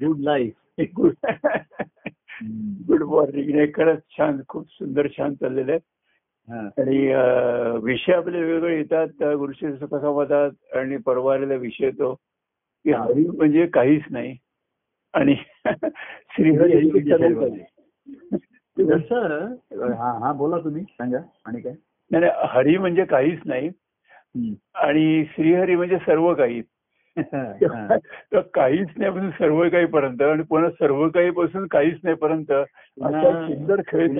Good life good good morning नाही खरंच छान खूप सुंदर छान चाललेलं आहे. आणि विषय आपले वेगवेगळे येतात. अं, गुरुश्री सुखसंवादात आणि परवा आलेला विषय येतो की हरी म्हणजे काहीच नाही. आणि श्रीहरी म्हणजे. जसं हा हा बोला तुम्ही सांगा. आणि काय? नाही हरी म्हणजे काहीच नाही. आणि श्रीहरी म्हणजे सर्व काही. तर काहीच नाही पासून सर्व काही पर्यंत आणि पुन्हा सर्व काही पासून काहीच नाही पर्यंत असा सुंदर खेळ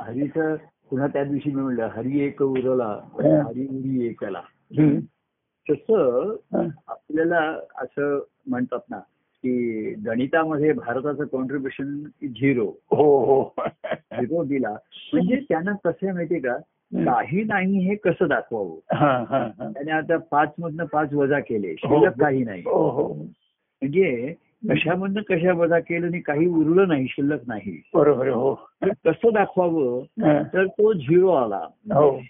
हरीचं पुन्हा त्या दिवशी मी म्हणलं हरी एक उरला. हरी उरी एकला. तसं. आपल्याला असं म्हणतात ना की गणितामध्ये भारताचं कॉन्ट्रीब्युशन झिरो हो हो झिरो दिला म्हणजे त्यांना कसं माहितीये का काही नाही हे कसं दाखवावं? हा हा हा. त्याने आता पाच मधनं पाच वजा केले हो. शिल्लक काही नाही. हो हो. म्हणजे कशामधनं कशा वजा केलं आणि काही उरलं नाही शिल्लक नाही. बरोबर हो. कसं दाखवावं? हा. तर तो झिरो आला. हो.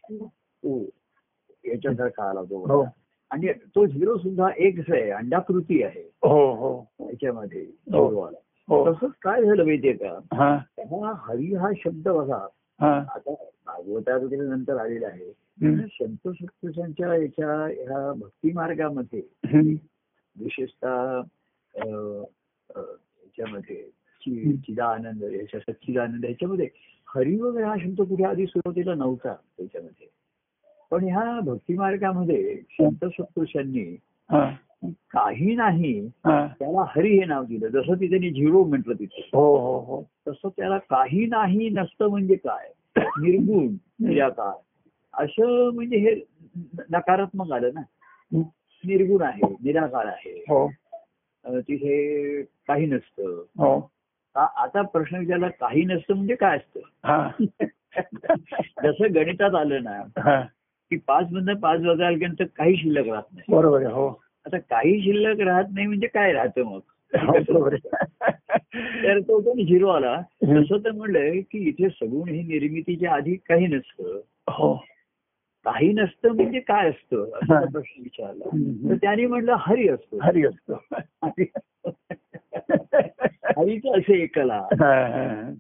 याच्यासारखा आला तो हो. आणि तो झिरो सुद्धा एकच आहे अंडाकृती आहे. हो हो. याच्यामध्ये झिरो आला. हो. तसंच काय झालं माहितीये का? हा. हरी हा शब्द बघा. हा आता भागवतात वगैरे नंतर आलेला आहे. हम्म. संत सत्पुरुषांच्या याच्या ह्या भक्ती मार्गामध्ये. विशेषतः याच्यामध्ये चिदानंद याच्या सच्चिदानंद याच्यामध्ये हरी वगैरे हा शब्द कुठे आधी सुरुवातीला नव्हता त्याच्यामध्ये. पण ह्या भक्ती मार्गामध्ये संत सत्पुरुषांनी काही नाही. त्याला हरी हे नाव दिलं. जसं तिथे झिरो म्हटलं तिथे. हो हो हो. तसं त्याला काही नाही नसतं म्हणजे काय? निर्गुण निराकार. असं म्हणजे हे नकारात्मक आलं ना. निर्गुण आहे निराकार आहे. हो. तिथे काही नसतं. हो. आता प्रश्न विचारला काही नसतं म्हणजे काय असतं? हा. जसं गणितात आलं ना की पाच मधनं पाच वजा केल्यानंतर काही शिल्लक राहत नाही. बरोबर आहे हो. आता काही शिल्लक राहत नाही म्हणजे काय राहतं मग? हो. तर तो तो झिरो आला तसं तर म्हणलंय की इथे सगुण ही निर्मितीच्या आधी काही नसतं. हो. काही नसतं म्हणजे काय असतं. असा प्रश्न विचारला. तर त्याने म्हटलं हरी असतो. हरी असतो. हरीचं असे एकला.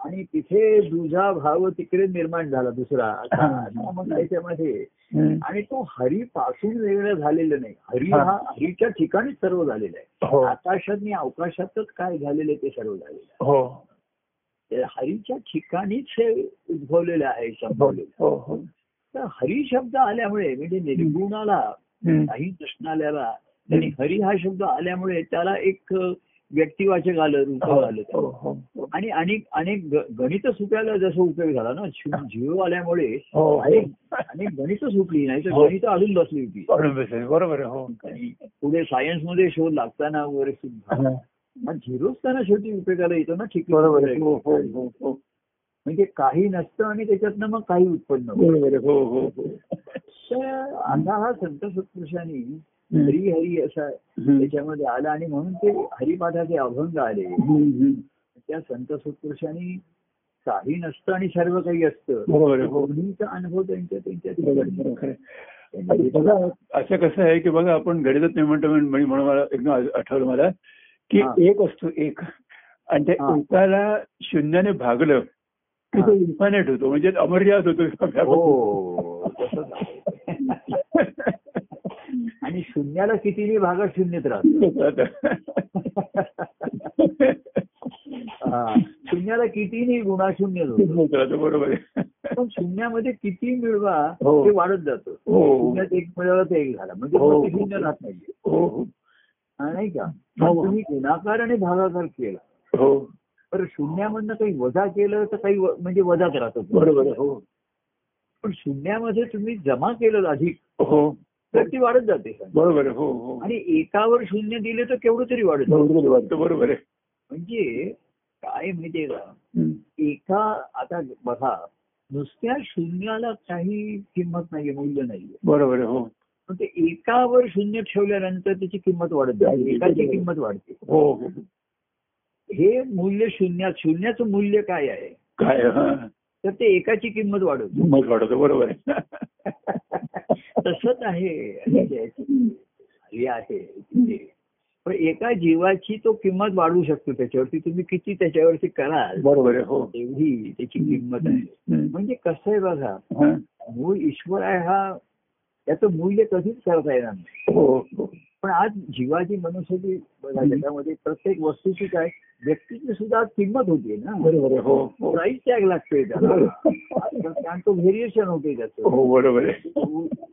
आणि तिथे दुजा भाव तिकडे निर्माण झाला दुसरा. त्याच्यामध्ये. आणि तो हरी पासून वेगळं झालेलं नाही. हरी हा. हरीच्या ठिकाणीच सर्व झालेलं आहे. हो. आकाशात आणि अवकाशातच काय झालेलं ते सर्व झालेलं आहे. हो. हरीच्या ठिकाणीच हे उद्भवलेलं आहे संभवलेलं हो हो. तर हरी शब्द आल्यामुळे म्हणजे निर्गुणाला. काही नसणाऱ्याला त्यांनी हरी हा शब्द आल्यामुळे त्याला एक व्यक्तिवाचक आलं रूप हो आलं हो. हो. आणि अनेक अनेक गणित सुटायला जसं उपयोग झाला ना झिरो आल्यामुळे अनेक गणित सुटली नाही तर. गणित अजून बसली होती बरोबर हो आणि पुढे सायन्समध्ये शोध लागताना वगैरे सुद्धा. मग झिरोच त्यांना शेवटी उपयोगाला येतो ना ठीक बरोबर हो हो हो हो म्हणजे काही नसतं आणि त्याच्यातनं मग काही उत्पन्न आहे हो हो हो आता हा संत सत्पुरुषांनी. हरी हरी असा. त्याच्यामध्ये आला आणि म्हणून ते हरिपाठाचे अभंग आले. त्या संत सत्पुरुषांनी काही नसतं आणि सर्व काही असतं हो दोन्हीचा अनुभव त्यांच्या त्यांच्या बघा असं कसं आहे की बघा आपण गणितात नाही म्हणतो म्हणून मला एकदम आठवलं मला की. एक असतो एक आणि त्या. एकाला शून्याने भागलं तो इन्फानेट होतो म्हणजे अमर्याद होतो. हो. आणि शून्याला कितीही भागात शून्यत राहत. शून्याला कितीही गुणाशून्य होतं. बरोबर पण शून्यामध्ये किती मिळवा हो. ते वाढत जातं. हो. शून्यात एक मिळाला तर एक झाला. म्हणजे हो. ते शून्य राहत नाही. हो. हो नाही का? हो. तुम्ही गुणाकार आणि भागाकार केला. हो तर शून्यामधनं काही वजा केलं तर काही म्हणजे वजाच राहतो बरोबर हो. पण शून्यामध्ये तुम्ही जमा केलं अधिक हो. तर ती वाढत जाते. बरोबर हो हो. आणि एकावर शून्य दिले तर केवढं तरी वाढत. बरोबर आहे. म्हणजे काय माहितीये का. एका आता बघा नुसत्या शून्याला काही किंमत नाहीये मूल्य नाहीये. बरोबर हो. पण ते एकावर शून्य ठेवल्यानंतर त्याची किंमत वाढत जाते. एकाची किंमत वाढते. हो. हो मूल्य शून्यात शून्याचं मूल्य काय आहे? काय हा. तर ते एकाची किंमत वाढवतो. मग वाटतं बरोबर आहे. तसंच आहे. आहे तिथे एका जीवाची तो किंमत वाढवू शकतो त्याच्यावरती. तुम्ही किती त्याच्यावरती कराल बरोबर हो. तेवढी त्याची किंमत आहे. म्हणजे कसं आहे बघा. मूळ ईश्वर आहे हा त्याचं मूल्य कधीच करता येणार नाही. हो हो. पण आज जीवाची मनुष्याची बघा जगामध्ये प्रत्येक वस्तूची काय व्यक्तीची सुद्धा किंमत होती ना. बरोबर हो प्राईस टॅग लागतोय त्याला. तो व्हेरिएशन होते त्याचं. हो बरोबर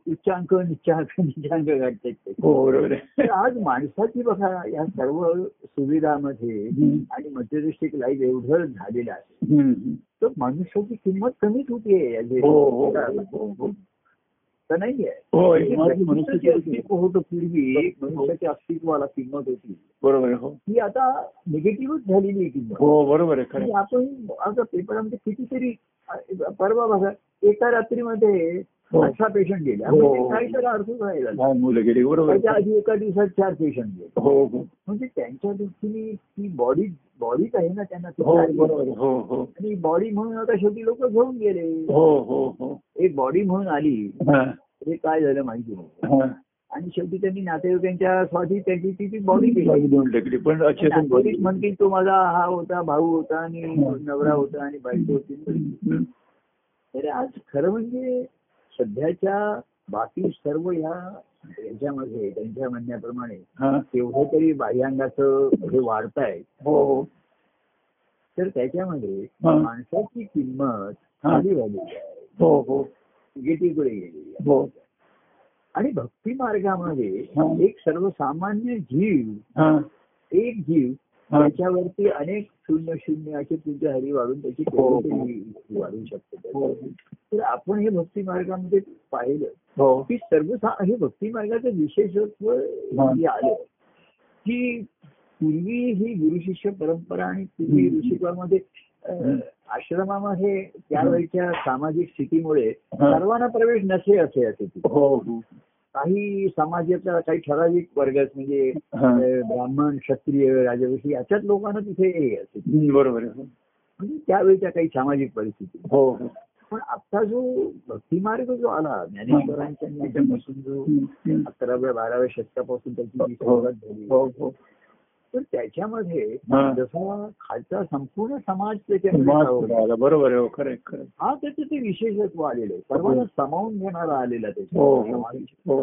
उच्चांक निच्चांक निचांक घडते हो बरोबर आज माणसाची बघा या सर्व सुविधामध्ये. आणि मध्यदृष्टिक लाईफ एवढं झालेलं आहे. तर मनुष्याची किंमत कमीच होतीये. या जे- हो हो हो, हो. तर हो। मनुष्याचे मनुष्याची अस्तित्व होतं पूर्वी मनुष्याच्या अस्तित्वाला किंमत होती बरोबर आहे हो। ही आता निगेटिव्हच झालेली आहे किंमत हो बरोबर आहे आपण आता पेपरामध्ये कितीतरी परवा बघा एका रात्रीमध्ये अठरा पेशंट गेले। काही तर अर्थ आहे. आधी एका दिवसात चार पेशंट गेले। म्हणजे त्यांच्या दृष्टीने ती बॉडी बॉडीच आहे ना त्यांना हो. हो हो. आणि बॉडी म्हणून आता शेवटी लोक घेऊन गेले. हो हो हो. एक बॉडी म्हणून आली हा, काय झालं माहिती नाही. आणि शेवटी त्यांनी नातेवाईकांच्या स्वाधी त्यांची ती ती बॉडी केली. पण नातेवाईक म्हणतील तो माझा हा होता भाऊ होता आणि नवरा होता आणि बायको होती. तर आज खरं म्हणजे सध्याच्या बाकी सर्व ह्या याच्यामध्ये त्यांच्या म्हणण्याप्रमाणे हा. तेवढं तरी बाह्यांगाचं हे वाढताय हो हो तर त्याच्यामध्ये. माणसाची किंमत. खाली झालेली आहे हो हो निगेटिव्हकडे गेलेली आहे हो आणि भक्ती मार्गामध्ये. एक सर्वसामान्य जीव हा एक जीव. त्याच्यावरती अनेक शून्य शून्य असे तुमच्या हरी वाढून त्याची हो. केवढी वाढू शकते हो तर आपण हे भक्ती मार्गामध्ये पाहिलं हो की सर्व हे भक्ती मार्गाचं विशेषत्व हा. आलं की पूर्वी ही गुरु शिष्य परंपरा आणि पूर्वी. ऋषिकामध्ये आश्रमामध्ये त्यावेळच्या सामाजिक स्थितीमुळे हा. सर्वांना प्रवेश नसे असे असे. हो हो काही समाजातल्या काही ठराविक वर्गात म्हणजे ब्राह्मण क्षत्रिय राजवंशी याच्यात लोकांना तिथे हे बरोबर. म्हणजे त्यावेळच्या काही सामाजिक परिस्थिती. हो हो. पण आता जो भक्ती मार्ग जो आला ज्ञानेश्वरांच्या याच्यापासून जो. अकराव्या बाराव्या शतकापासून त्याची हो सुरुवात झाली. हो. तर त्याच्यामध्ये हा. जसा खालचा संपूर्ण समाज त्याच्यामध्ये. बरोबर आहे हो. हा त्याचं ते विशेषत्व आलेलं आहे सर्वांना सामावून घेणारा आलेला हो त्याच्या हो. हो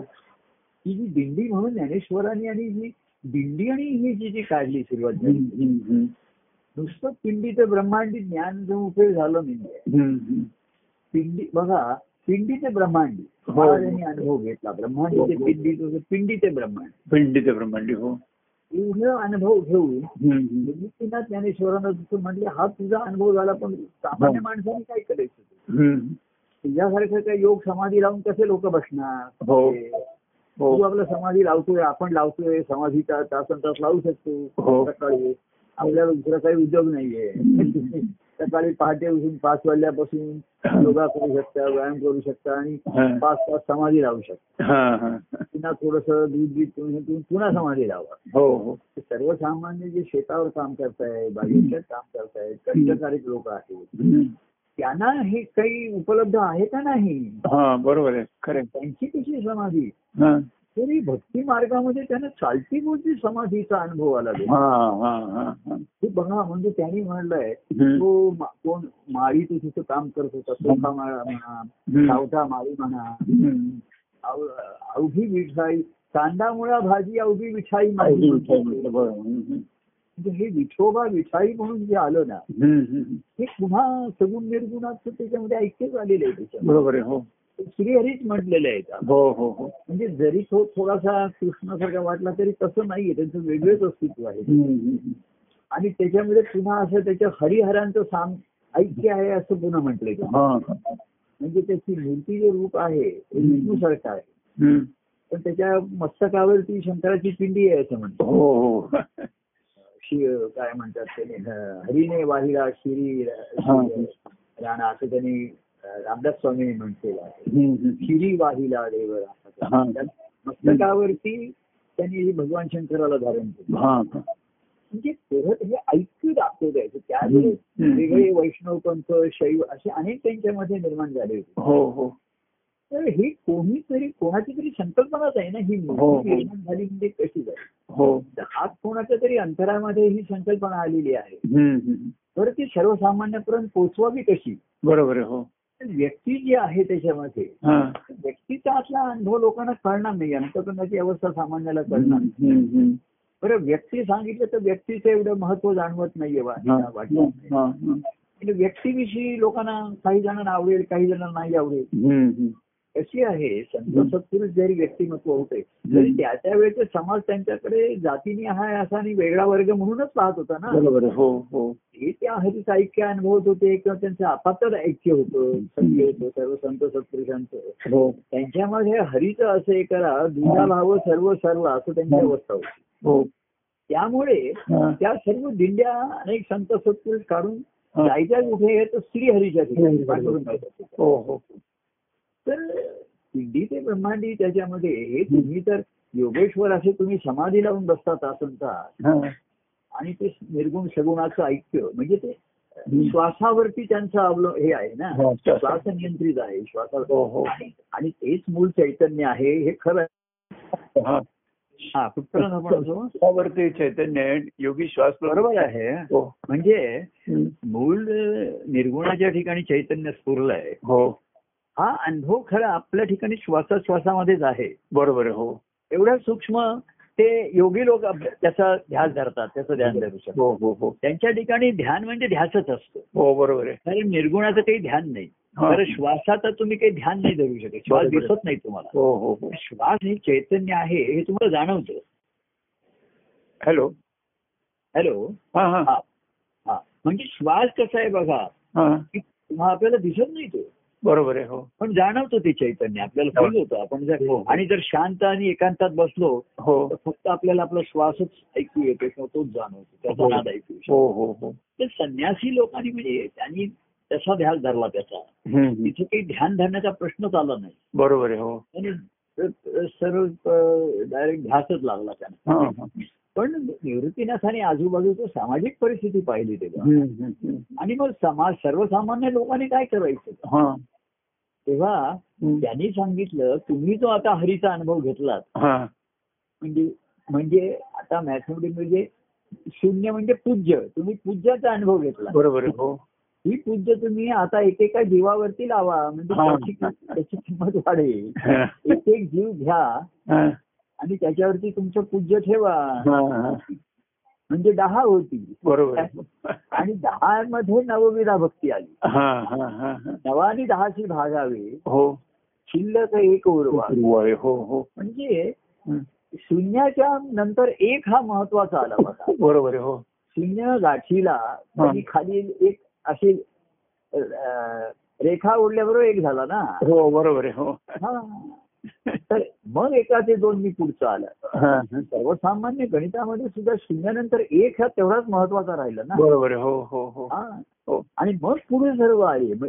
ही जी दिंडी म्हणून ज्ञानेश्वरांनी आणि ही दिंडी आणि ही जी जी काढली सुरुवात झाली. नुसतं पिंडीचं ब्रह्मांडी ज्ञान जो उपयोग झालं हम्म. पिंडी बघा पिंडी ते ब्रह्मांडी हो. महाराजांनी अनुभव घेतला ब्रह्मांडी ते हो. पिंडी तो पिंडी ते ब्रह्मांड पिंडीचे ब्रह्मांडी हो एवढं अनुभव घेऊन. निवृत्तीनाथ ज्ञानेश्वरांना जसं म्हणले हा तुझा अनुभव झाला पण सामान्य हो. माणसाने काय करायचं. तुझ्यासारखं काय योग समाधी लावून कसे लोक बसणार हो. ते हो तू आपलं समाधी लावतोय आपण लावतोय समाधीचा तासन तास लावू शकतो हो. सकाळी आपल्याला दुसरा काही उद्योग नाहीये. सकाळी पहाटे उठून पाच वाजल्यापासून योगा करू शकता व्यायाम करू शकता आणि. पाच तास समाधी लावू शकता. हा हा. पुन्हा थोडस दूध बीत पुन्हा समाधी लावा हो हो. सर्वसामान्य जे शेतावर काम करतायत बागेच्यात काम करतायत कष्टकारिक लोक आहेत. त्यांना हे काही उपलब्ध आहे का नाही? हा बरोबर आहे. खरं. त्यांची कशी समाधी? तरी भक्ती मार्गामध्ये त्यांना चालती बोलती समाधीचा अनुभव आला हा हा हा हा. हे बघा म्हणजे त्यांनी म्हणलंय. तो कोण माळी तो तिथं काम करत होता सोखा माळा म्हणा. सावता माळी म्हणा अवघी विठाई कांदा मुळा भाजी अवघी विठाई. म्हणजे हे विठोबा विठाई म्हणून जे आलं ना. हे पुन्हा सगुण निर्गुणाचं त्याच्यामध्ये ऐक्यच आलेलं आहे त्याच्यामध्ये बरोबर आहे हो श्रीहरीच म्हटलेलं आहे का हो हो हो. म्हणजे जरी तो थोडासा कृष्णासारखा वाटला तरी तसं नाहीये. त्यांचं वेगळंच अस्तित्व आहे. आणि त्याच्यामध्ये पुन्हा असं त्याच्या हरिहरांचं साम ऐक्य आहे असं पुन्हा म्हटलंय का म्हणजे त्याची मूर्ती जे रूप आहे ते विष्णू सारखं आहे. पण त्याच्या मस्तकावरती शंकराची पिंडी आहे असं म्हणतो हो हो. काय म्हणतात त्याने हरीने वाहिला शिरी. राणा असं त्यांनी रामदास स्वामींनी म्हटलेलं आहे. शिरी वाहिला देव. रामा. त्या मस्तकावरती त्यांनी भगवान शंकराला धारण केलं. म्हणजे परत हे ऐक्य दाखवलंय त्यावेळेस हम्म. वेगळे वैष्णव पंथ शैव असे अनेक त्यांच्यामध्ये निर्माण झाले होते हो हो तर ही कोणीतरी कोणाची तरी संकल्पनाच आहे ना ही हो, हो. निर्माण झाली म्हणजे कशी झाली हो आत कोणाच्या तरी अंतरामध्ये ही संकल्पना आलेली आहे. तर ती सर्वसामान्यपर्यंत पोचवावी कशी बरोबर आहे हो व्यक्ती जी आहे त्याच्यामध्ये. व्यक्तीचा आतला अनुभव लोकांना कळणार नाही अंतकरणाची अवस्था सामान्याला कळणार नाही. बरं व्यक्ती सांगितलं तर व्यक्तीचं एवढं महत्त्व जाणवत नाहीये वा-. वाटणार नाही. हा. म्हणजे व्यक्तीविषयी लोकांना काही जणांना आवडेल काही जणांना नाही आवडेल. कशी आहे? संत सत्पुरुष जरी व्यक्तिमत्व होते तरी त्या त्या वेळेचे समाज त्यांच्याकडे जातीने आहे असा आणि वेगळा वर्ग म्हणूनच पाहत होता ना? बरोबर हो हो. हे त्या हरीचं ऐक्य अनुभवत होते किंवा त्यांचं आपातर ऐक्य होतं सत्य होतं सर्व संत सत्पुरुषांचं. हो. त्यांच्यामध्ये हरीचं असं हे करा दुजा भाव सर्व सर्व असं त्यांची अवस्था होती. हो. त्यामुळे हा. त्या सर्व दिंड्या अनेक संत सत्पुरुष काढून हा. जायच्या कुठे तर श्री हरीच्या ठिकाणी तर दिंडी ते ब्रह्मांडी त्याच्यामध्ये हे तुम्ही तर योगेश्वर असे तुम्ही समाधी लावून बसतात हा. आणि ते निर्गुण सगुणाचं ऐक्य म्हणजे ते. श्वासावरती त्यांचं अवलं हे आहे ना हो, श्वास. नियंत्रित आहे श्वासावर हो, हो. आणि- तेच मूळ चैतन्य आहे हे खरं आहे. हा. हा? त्यावरती चैतन्य आहे, योगी श्वास बरोबर आहे म्हणजे. मूळ निर्गुणाच्या ठिकाणी चैतन्य स्फुरलंय हो हा अनुभव खरा आपल्या ठिकाणी श्वासोश्वासामध्येच आहे. बरोबर हो. एवढ्या सूक्ष्म ते योगी लोक त्याचा ध्यास धरतात त्याचं ध्यान धरू शकतात. हो हो हो. त्यांच्या ठिकाणी ध्यान म्हणजे ध्यासच असतं. हो बरोबर आहे. कारण निर्गुणाचं काही ध्यान नाही. तर श्वासाचं तुम्ही काही ध्यान नाही धरू शकत. श्वास. दिसत नाही तुम्हाला. हो हो हो. श्वास हे चैतन्य आहे हे तुम्हाला जाणवतं. हॅलो. हॅलो. हा हा. म्हणजे श्वास कसा आहे बघा की तुम्हाला आपल्याला दिसत नाही तो. बरोबर आहे हो पण जाणवतो ते चैतन्य आपल्याला फील होतं आपण जर हो. आणि जर शांत आणि एकांतात बसलो हो तर फक्त आपल्याला आपला श्वासच ऐकू येतो किंवा तोच जाणवतो त्याचा हो. नाद ऐकू. हो हो हो तर संन्यासी लोकांनी म्हणजे त्यांनी तसा ध्यास धरला त्याचा. तिथे काही ध्यान धरण्याचा प्रश्नच आला नाही बरोबर आहे हो आणि सर्व डायरेक्ट ध्यासच लागला त्यांना. पण निवृत्तीनाथाने आजूबाजूची सामाजिक परिस्थिती पाहिली तेव्हा. आणि मग समाज सर्वसामान्य लोकांनी काय करायचं तेव्हा. त्यांनी सांगितलं तुम्ही जो आता हरीचा अनुभव घेतलात हा. म्हणजे म्हणजे आता मॅथमॅटिक्स म्हणजे शून्य म्हणजे पूज्य तुम्ही पूज्याचा अनुभव घेतला बरोबर हो. ही पूज्य तुम्ही आता एकेका जीवावरती लावा म्हणजे. त्याची किंमत वाढेल. एक एक जीव घ्या आणि त्याच्यावरती तुमचं पूज्य ठेवा. म्हणजे दहा होती. बरोबर. आणि दहा मध्ये नवविधा भक्ती आली. हा हा हा हा. नवा आणि दहाची भागावे. हो. शिल्लक एक उर्वा. हो हो. म्हणजे. शून्याच्या नंतर एक हा महत्त्वाचा आला बघा. बरोबर हो. शून्य गाठीला खाली एक अशी रेखा ओढल्याबरोबर एक झाला ना. हो बरोबर हो. हा. तर मग एका ते दोन मी पुढचं आलं. हा, हा. सर्वसामान्य गणितामध्ये सुद्धा शून्यानंतर एक हा तेवढाच महत्त्वाचा राहिला ना. बरोबर आहे. हो हो हो. हा. हो. आणि मग पुढे सर्व आले. मग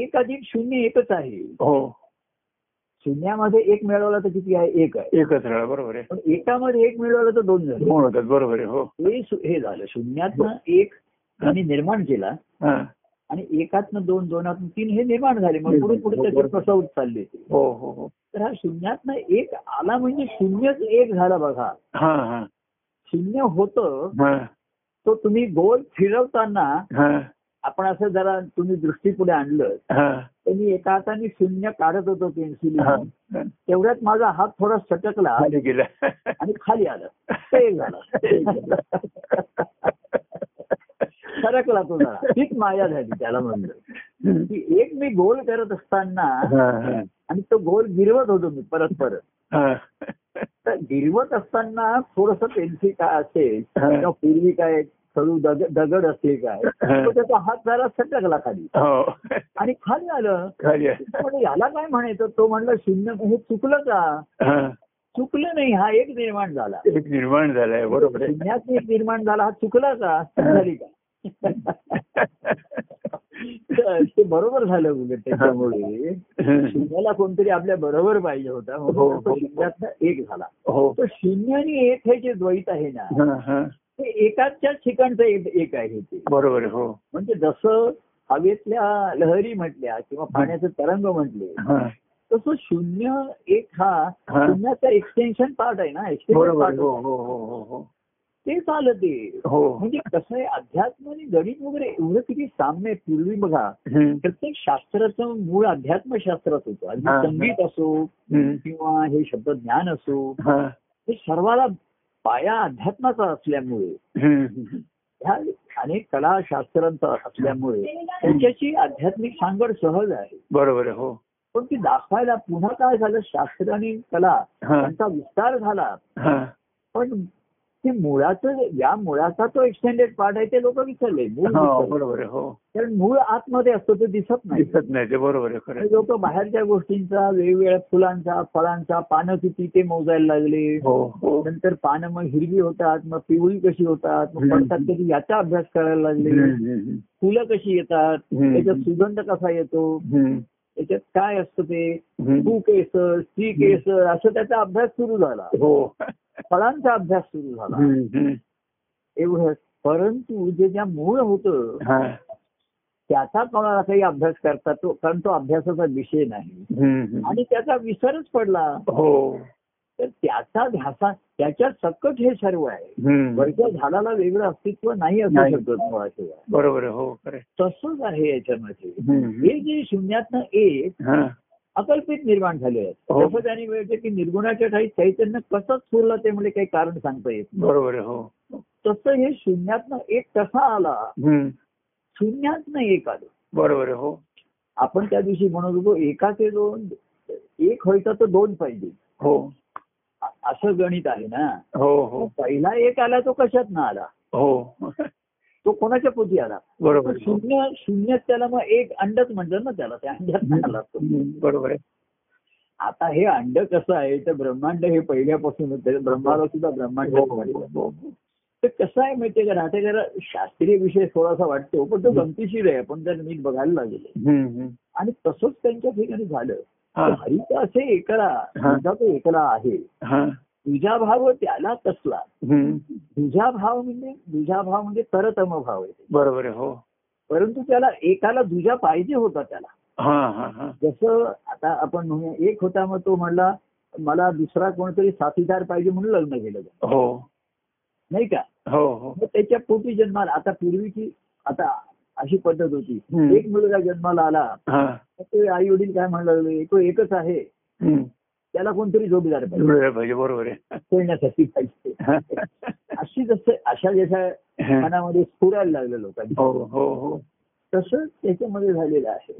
एक अधिक शून्य एकच आहे. हो. शून्यामध्ये एक मिळवला तर किती आहे? एक आहे. एकच बरोबर आहे. पण एकामध्ये एक मिळवलं तर दोन झाले. दोन होतात. बरोबर आहे. हो. हे हे झालं. शून्यातनं एक त्यांनी निर्माण केला. हा. आणि एकातनं दोन दोनातनं तीन हे निर्माण झाले. मग पुढे पुढे त्याचे प्रसव चालले. हो हो हो. तर हा शून्यातनं एक आला म्हणजे शून्यच एक झाला बघा. हा हा. शून्य होतं तो तुम्ही गोल फिरवताना हा. आपण असं जरा तुम्ही दृष्टी पुढे आणलं तर मी एका हाताने शून्य काढत होतो पेन्सिल. तेवढ्यात माझा हात थोडा सटकला आणि खाली आलं. ते एक झालं. सरकला तो जरा हीच माया झाली त्याला म्हणलं. की एक मी गोल करत असताना. आणि तो गोल गिरवत होतो मी परत परत. तर गिरवत असताना थोडस पेन्सिल काय असेल. किंवा पूर्वी काय दग दगड असेल काय. तो त्याचा हात जरा सटकला खाली. हो. आणि खाली आलं. पण याला काय म्हणायचं? तो म्हणला शून्य हे चुकलं का. चुकलं नाही हा एक निर्माण झाला. एक निर्माण झालाय बरोबर शून्यात एक निर्माण झाला हा चुकला का? झाली का? ते बरोबर झालं उलट त्याच्यामुळे. शून्याला कोणतरी आपल्या बरोबर पाहिजे होता हो, म्हणून हो. एक झाला. हो. तर शून्य आणि एक हे जे द्वैत आहे ना. ते एकाच्याच ठिकाणचं एक आहे ते. बरोबर हो. म्हणजे जसं हवेतल्या लहरी म्हटल्या किंवा पाण्याचे तरंग म्हटले. तसं शून्य एक हा. शून्याचा एक्सटेन्शन पार्ट आहे ना एक्सटेन्शन पार्ट ते चालत ते हो म्हणजे कसं आहे अध्यात्म आणि गणित वगैरे एवढं किती साम्य आहे. पूर्वी बघा. प्रत्येक शास्त्राचं मूळ अध्यात्मशास्त्रात होतं. संगीत असो. किंवा हे शब्द ज्ञान असो हा. सर्वाला पाया अध्यात्माचा असल्यामुळे. ह्या अनेक कला शास्त्रांचा असल्यामुळे त्यांच्याशी आध्यात्मिक सांगड सहज आहे बरोबर आहे हो पण ती दाखवायला पुन्हा काय झालं शास्त्र आणि कला हा. त्यांचा विस्तार झाला. पण ते मुळाचं या मुळाचा तो एक्सटेंडेड पार्ट आहे ते लोक विसरले मूळ हो. बरोबर हो कारण मूळ आतमध्ये असतो ते दिसत नाही दिसत नाही ते बरोबर आहे. लोक बाहेरच्या गोष्टींचा वेगवेगळ्या फुलांचा फळांचा पानं किती ते मोजायला लागले हो हो नंतर पानं मग हिरवी होतात मग पिवळी कशी होतात मग. पडतात कधी याचा अभ्यास करायला लागले. फुलं कशी येतात. त्याच्यात सुगंध कसा येतो. त्याच्यात काय असतं ते. तू केसर स्त्री केसर असं त्याचा अभ्यास सुरू झाला हो फळांचा अभ्यास सुरू झाला हम्म. हम्म. एवढं परंतु जे ज्या मूळ होतं. त्याचा कोणाला काही अभ्यास करता तो कारण तो अभ्यासाचा विषय नाही. आणि त्याचा विसरच पडला हो तर त्याचा ध्यासा त्याच्या सकट हे सर्व आहे. वरच्या झाडाला वेगळं अस्तित्व नाही असू. शकत मुळाशिवाय बरोबर हो. तसंच आहे याच्यामध्ये. हे जे शून्यातनं एक. अकल्पित निर्माण झाले आहेत. हो. त्यांनी वेळचे की निर्गुणाच्या ठाई चैतन्य कसं स्फुरलं ते म्हणजे काही कारण सांगता येत. बरोबर हो. तसं हे शून्यातनं एक कसा आला. शून्यातनं एक आलं. बरोबर हो. आपण त्या दिवशी म्हणत होतो एकाचे दोन एक व्हायचा तर दोन पाहिजे. हो. असं गणित आहे ना. हो हो. पहिला एक आला तो कशात ना आला? हो. तो कोणाच्या पोटी आला बरोबर. शून्य शून्य त्याला मग एक अंडच म्हणतात ना त्याला त्या अंड्यात आला तो. हम्म. बरोबर आहे आता हे अंड कसं आहे तर ब्रह्मांड हे पहिल्यापासून होतं. ब्रह्माला सुद्धा ब्रह्मांड हो, हो, हो. तर कसं आहे माहितीये का राहते जरा शास्त्रीय विषय थोडासा वाटतो पण तो गमतीशीर आहे आपण जर नीट बघायला लागलो. आणि तसंच त्यांच्या ठिकाणी झालं. हरित असे एकला तो एकला आहे. तुझा भाव त्याला कसला हम्म. तुझा भाव म्हणजे तुझा भाव म्हणजे तरतम भाव आहे बरोबर हो. परंतु त्याला एकाला दुजा पाहिजे होता त्याला. हा हा हा. जसं आता आपण म्हणूया एक होता मग तो म्हणला मला दुसरा कोणतरी साथीदार पाहिजे म्हणून लग्न केलं हो. नाही का? हो हो. मग त्याच्या पोटी जन्माला आता पूर्वीची आता अशी पद्धत होती. एक मुलगा जन्माला आला तर ते आई वडील काय म्हणू लागले तो एकच आहे. त्याला कोणतरी जोडीदार पाहिजे. बरोबर आहे. खेळण्यासाठी पाहिजे. अशी जसं अशा जशा मनामध्ये स्फुरायला लागलं लोकांनी हो हो हो. तसंच त्याच्यामध्ये झालेलं आहे.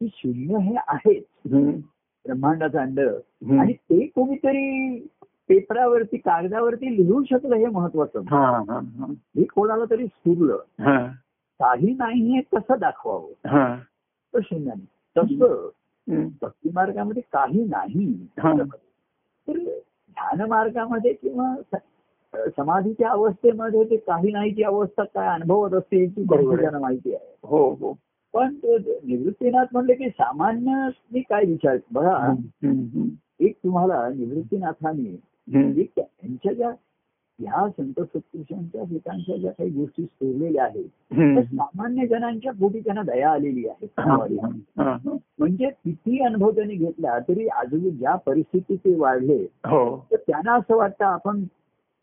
की शून्य हे आहेच. ब्रह्मांडाचं अंड. आणि ते कोणीतरी पेपरावरती कागदावरती लिहू शकलं हे महत्वाचं हा कोणाला तरी स्फुरलं हा. काही नाही हे कसं दाखवावं. हा. तर शून्याने तसं. भक्ती मार्गामध्ये काही नाही. तर ध्यान मार्गामध्ये किंवा समाधीच्या अवस्थेमध्ये ते काही नाहीची अवस्था काय अनुभवत असते आहे. त्यांना माहिती आहे हो हो पण ते निवृत्तीनाथ म्हणले की सामान्य मी काय विचार बघा. एक तुम्हाला निवृत्तीनाथांनी त्यांच्या ज्या ह्या संत सत्पुरुषांच्या ठिकाणच्या ज्या काही गोष्टी सोडलेल्या आहेत त्या. सामान्य जनांच्या पोटी त्यांना दया आलेली आहे. हा. म्हणजे किती अनुभव त्यांनी घेतला तरी आजूबाजू ज्या परिस्थितीत ते वाढले हो. तर त्यांना असं वाटतं आपण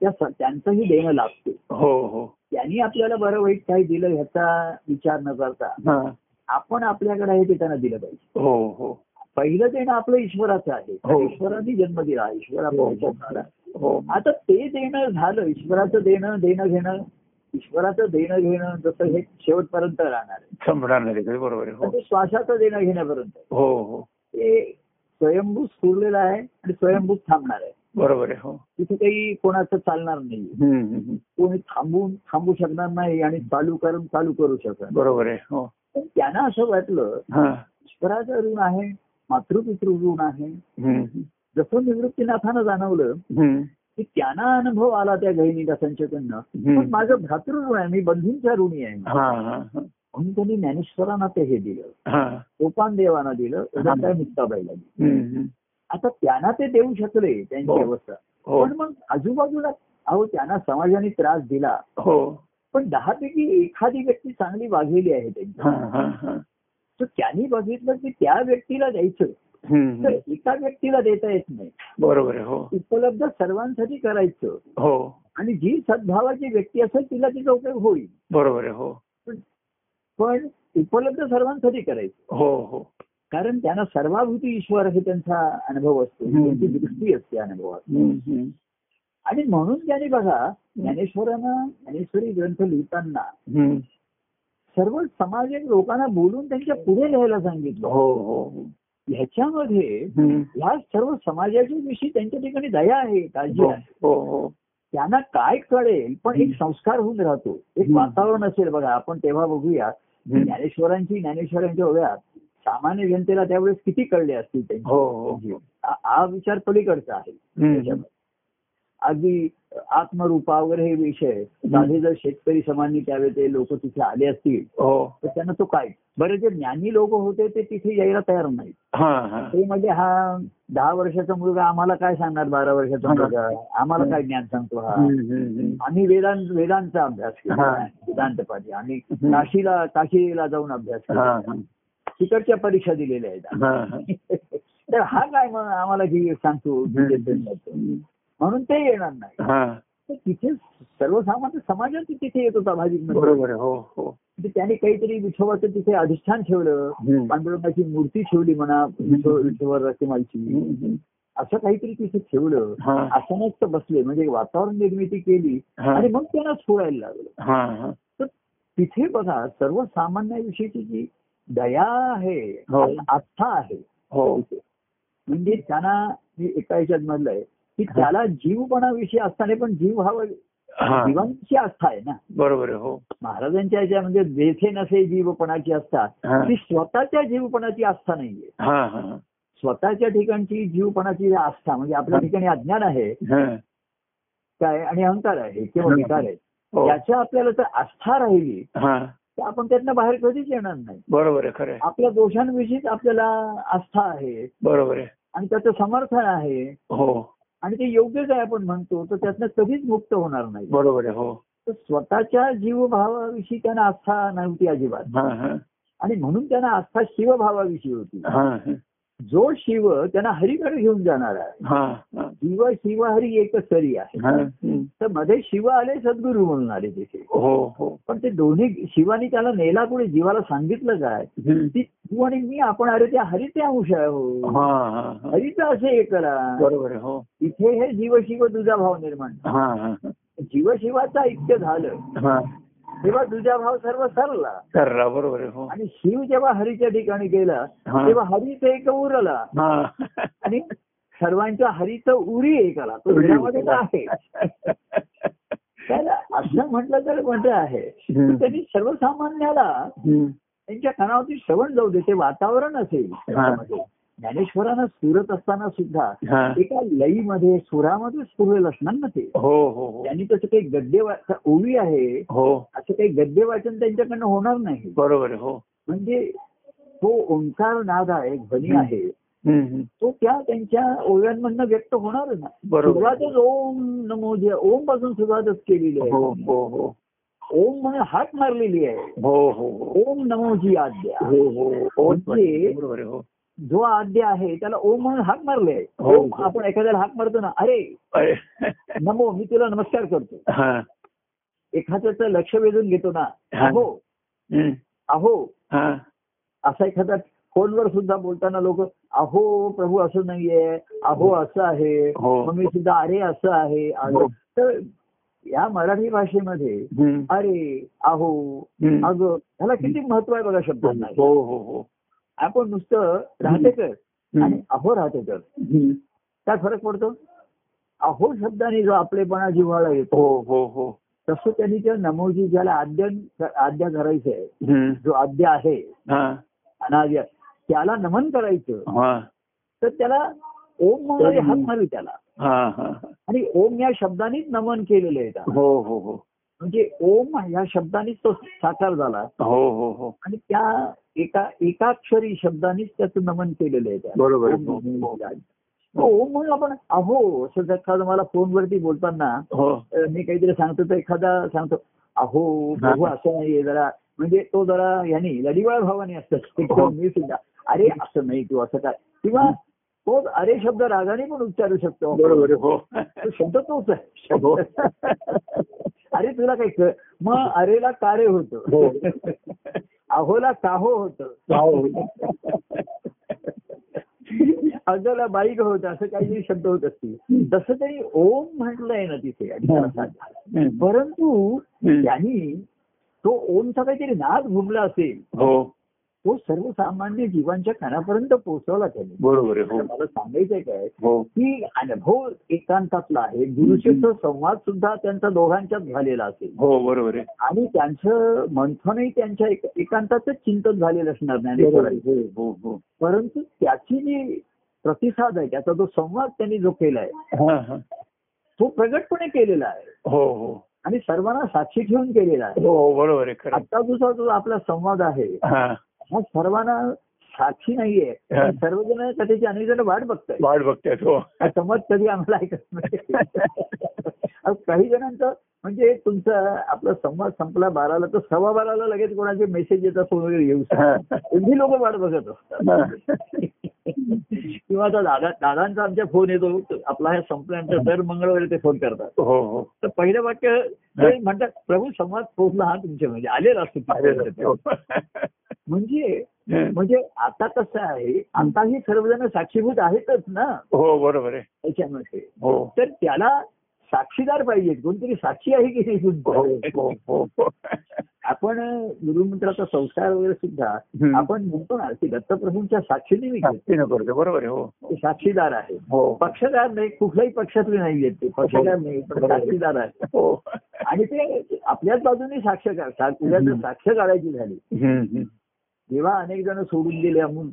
त्यांचंही देणं लागते. हो हो. त्यांनी आपल्याला बरं वाईट काही दिलं ह्याचा विचार न करता आपण आपल्याकडे आहे ते त्यांना दिलं पाहिजे. हो हो. पहिलं देणं आपलं ईश्वराचं आहे. ईश्वराने जन्म दिला ईश्वर आला. हो. आता ते देणं झालं ईश्वराचं देणं देणं घेणं. ईश्वराचं देणं घेणं जसं हे शेवटपर्यंत राहणार आहे. संपणार नाही बरोबर आहे. हो. श्वासाचं देणं घेण्यापर्यंत. हो हो. ते स्वयंभू स्फुरलेलं आहे आणि स्वयंभूत थांबणार आहे. बरोबर आहे हो. तिथे काही कोणाचं चालणार नाही. कोणी थांबून थांबू शकणार नाही आणि चालू करून चालू करू शकणार बरोबर आहे हो. पण त्यांना असं वाटलं ईश्वराचं ऋण आहे मातृपितृ ऋण आहे. जसं निवृत्तीनाथानं जाणवलं. की त्यांना अनुभव आला त्या गहिनीदासांच्याकडनं हम्म. पण माझं भ्रातृ ऋण आहे मी बंधूंच्या ऋणी आहे. म्हणून त्यांनी ज्ञानेश्वरांना ते हे दिलं. हा. सोपान देवाना दिलं काय मुक्ताबाईला दिलं. आता त्यांना ते देऊ शकले त्यांची हो. अवस्था. हो. पण मग आजूबाजूला अहो त्यांना समाजाने त्रास दिला. हो. पण दहा पैकी एखादी व्यक्ती चांगली वागलेली आहे त्यांची. हा हा हा. तर त्यांनी बघितलं की त्या व्यक्तीला द्यायचं. तर. एका व्यक्तीला देता येत नाही. बरोबर आहे हो. उपलब्ध सर्वांसाठी करायचं. हो. आणि जी सद्भावाची व्यक्ती असेल तिला तिचा उपयोग होईल. बरोबर आहे हो. पण उपलब्ध सर्वांसाठी करायचं. हो हो. कारण त्यांना सर्वाभूती ईश्वर हे त्यांचा अनुभव असतो. त्यांची दृष्टी असते अनुभवात. आणि म्हणून त्याने बघा ज्ञानेश्वरानं ज्ञानेश्वरी ग्रंथ लिहिताना. सर्व समाजिक लोकांना बोलून त्यांच्या पुढे लिहायला सांगितलं. हो हो हो. ह्याच्यामध्ये. ह्या सर्व समाजाच्या विषयी त्यांच्या ठिकाणी दया आहे काळजी हो आहे. हो हो. त्यांना काय कळेल पण एक संस्कार होऊन राहतो. एक. वातावरण असेल बघा आपण तेव्हा बघूया. ज्ञानेश्वरांची ज्ञानेश्वरांच्या ओव्यात सामान्य जनतेला त्यावेळेस किती कळले असतील त्यांची. हो विचार पलीकडचा आहे. अगदी आत्मरूपा वगैरे हे विषय साधे जर शेतकरी समानी त्यावेळी ते लोक तिथे आले असतील हो. तर त्यांना तो काय बरं जे ज्ञानी लोक होते ते तिथे यायला तयार नाहीत ते म्हणजे हा दहा वर्षाचा मुलगा आम्हाला काय सांगणार बारा वर्षाचा. मुलगा आम्हाला काय ज्ञान सांगतो हा. आम्ही वेदांत वेदांचा अभ्यास केला. वेदांत पाठी आम्ही हम्म. काशीला काशीला जाऊन अभ्यास हा, केला. तिकडच्या परीक्षा दिलेल्या आहेत. तर हा काय मग आम्हाला जी सांगतो. म्हणून ते येणार नाही तिथे सर्वसामान्य समाजात तिथे येत होता भाविक म्हणजे बरोबर हो हो. त्याने काहीतरी विठोबाचं तिथे अधिष्ठान ठेवलं. पांडुरंगाची मूर्ती ठेवली म्हणा विठो- विठोबा रखमालची हम्म. असं काहीतरी तिथे ठेवलं असं तर बसले म्हणजे वातावरण निर्मिती केली आणि मग त्यांना सोडायला लागलं. तर तिथे बघा सर्वसामान्याविषयीची जी दया आहे हो. आस्था आहे हो. म्हणजे त्यांना मी एका याच्यात म्हणलंय की त्याला जीवपणाविषयी असताना पण जीव हा हा. जीवांची आस्था आहे ना. बरोबर हो. महाराजांच्या याच्या म्हणजे जेथे नसे जीवपणाची आस्था हा. ती स्वतःच्या जीवपणाची आस्था नाहीये. हा हा स्वतःच्या ठिकाणची जीवपणाची आस्था म्हणजे आपल्या ठिकाणी अज्ञान आहे हा. काय आणि अहंकार आहे किंवा विकार आहे हो. याच्या आपल्याला जर आस्था राहिली हा. तर आपण त्यातनं बाहेर कधीच येणार नाही. बरोबर आहे खरं. आपल्या दोषांविषयीच आपल्याला आस्था आहे. बरोबर आहे. आणि त्याचं समर्थन आहे. हो. आणि ते योग्यच आहे आपण म्हणतो तर त्यातनं कधीच मुक्त होणार नाही. बरोबर आहे हो. तर स्वतःच्या जीवभावाविषयी त्यांना आस्था नव्हती अजिबात. आणि म्हणून त्यांना आस्था शिवभावाविषयी होती. जो शिव त्यांना हरीकडे घेऊन जाणार आहे. शिव शिव हरी एकच तरी आहे. हा. तर मध्ये शिव आले सद्गुरू म्हणून आले तिथे. हो हो. पण ते दोन्ही शिवानी त्याला नेला पुढे जीवाला सांगितलं काय. ती तू आणि मी आपण अरे त्या हरीचे अंश आहे हो. हरीचं असे हे करा. हो. इथे हे जीव शिव तुझा भाव निर्माण हा हा जीव शिवाचा ऐक्य झालं. तेव्हा तुझा भाव सर्व सरला करा बरोबर आहे हो आणि शिव जेव्हा हरीच्या ठिकाणी गेला हा. तेव्हा हरीचं एक उरला हा आणि सर्वांच्या हरीचं उरी एक आला तो तर आहे तर असं म्हटलं तर म्हणतं आहे हम्म. त्यांनी सर्वसामान्याला हम्म. त्यांच्या कानावरती श्रवण जाऊ दे ते वातावरण असेल त्याच्यामध्ये. ज्ञानेश्वरानं सुरत असताना सुद्धा हा. एका लईमध्ये सुरामध्ये स्फुरलेलं असणार ना ते? हो हो हो. त्यांनी तसं काही गद्य ओवी आहे. हो. असं काही गद्य वाचन त्यांच्याकडनं होणार नाही. बरोबर हो. म्हणजे तो ओंकार नाद आहे ध्वनी. आहे. तो त्या त्यांच्या ओव्यांमधनं व्यक्त होणार ना. सुरुवातच ओम नमो जे ओमपासून सुरुवातच केलेली हो आहे. हो हो ओम म्हणून हाक मारलेली आहे. हो हो हो. ओम नमोजी आद्या हो हो. हो म्हणजे हो. जो आद्य आहे त्याला ओम म्हणून हाक मारले हो. ओम आपण एखाद्याला हाक मारतो ना अरे नमो मी तुला नमस्कार करतो हा एखाद्याचं लक्ष वेधून घेतो ना हा. अहो. अहो हा असा एखादा फोनवर सुद्धा बोलताना लोक अहो प्रभू असं नाहीये अहो असं आहे हो. मग मी सुद्धा अरे असं आहे. हो. तर या मराठी भाषेमध्ये. अरे अहो. अगं ह्याला किती महत्त्व आहे बघा शब्दांना हो हो हो आपण नुसतं राहतेकर हम्म. आणि अहो राहतेकर हम्म. काय फरक पडतो? अहो शब्दाने जो आपलेपणा जिव्हाळा येतो हो हो हो. तसं त्यांनी त्या नमोजी ज्याला आद्य आद्या करायचं आहे. जो आद्य आहे हा. अनाद्य त्याला नमन करायचं. हा. तर त्याला ओम म्हणणारे हात मारले त्याला. हा हा आणि ओम या शब्दानेच नमन केलेलं आहे. हो हो हो. म्हणजे ओम या शब्दानेच तो साकार झाला. हो हो हो. आणि त्या एका एकाक्षरी शब्दानेच त्याचं नमन केलेलं आहे. बरोबर. आहे. ओम म्हणून आपण अहो असं एखादं मला फोनवरती बोलताना हो. मी काहीतरी सांगतो तर एखादा सांगतो अहो प्रभू असं नाहीये जरा. म्हणजे तो जरा यांनी लढीवाळ भावाने असतं. हो. मी सुद्धा अरे असं नाही तू असं काय किंवा तो अरे शब्द रागाने पण उच्चारू शकतो. बरोबर हो. शब्द तोच आहे. हो. अरे तुला काय मग अरेला कारे हो. होत अहोला काहो होत. अगला बाईक होत असं काहीतरी शब्द होत असतील. तसं तरी ओम म्हटलंय ना तिथे. परंतु त्यांनी तो ओमचा काहीतरी नाद घुमला असेल. हो. तो सर्वसामान्य जीवांच्या कानापर्यंत पोहोचवला त्याने. बरोबर आहे हो. मला सांगायचंय काय हो. की अनुभव एकांतातला आहे. गुरुशिष्य संवाद सुद्धा त्यांचा दोघांच्यात झालेला असेल. हो बरोबर आहे. आणि त्यांचं मंथनही त्यांच्या एक- एकांतातच चिंतन झालेलं असणार. आहे. हो हो. परंतु त्याची जी प्रतिसाद आहे त्याचा जो संवाद त्यांनी जो केलाय. तो प्रगटपणे केलेला आहे. हो हो. आणि सर्वांना साक्षी ठेवून केलेला आहे. हो बरोबर आहे आता दुसरा जो आपला संवाद आहे हा सर्वांना साक्षी नाहीये. हा. सर्वजण त्याची अनेक जण वाट बघताय वाट बघतायत हो. हा संवाद कधी आम्हाला ऐकत नाही. काही जणांचं म्हणजे तुमचा आपला संवाद संपला बाराला तर सव्वा बाराला लगेच कोणाचे मेसेज येतात फोन वगैरे येऊ हा. एवढी लोक वाट बघत असतात. हा. किंवा आता दादा दादांचा आमच्या फोन येतो. आपला हे संपल्यानंतर दर मंगळवारी ते फोन करतात. हो हो. तर पहिलं वाक्य म्हणतात प्रभू संवाद पोहोचला हा तुमच्या म्हणजे आलेला असतो हो. म्हणजे म्हणजे आता कसं आहे आताही सर्वजण साक्षीभूत आहेतच ना. हो बरोबर आहे. त्याच्यामध्ये. हो. तर त्याला साक्षीदार पाहिजेत कोणतरी साक्षी आहे की नाही हो हो हो हो. आपण गुरुमंत्राचा संस्कार वगैरे सुद्धा. आपण म्हणतो ना की दत्तप्रभूंच्या साक्षीने मी करतो बरोबर आहे हो. साक्षीदार आहे. हो. पक्षकार नाही कुठल्याही पक्षातले नाही आहेत ते. पक्षकार नाही पण. साक्षीदार आहे हो. आणि ते आपल्याच बाजूने साक्ष साक्ष काढायची झाली. जेव्हा अनेक जण सोडून गेले म्हणून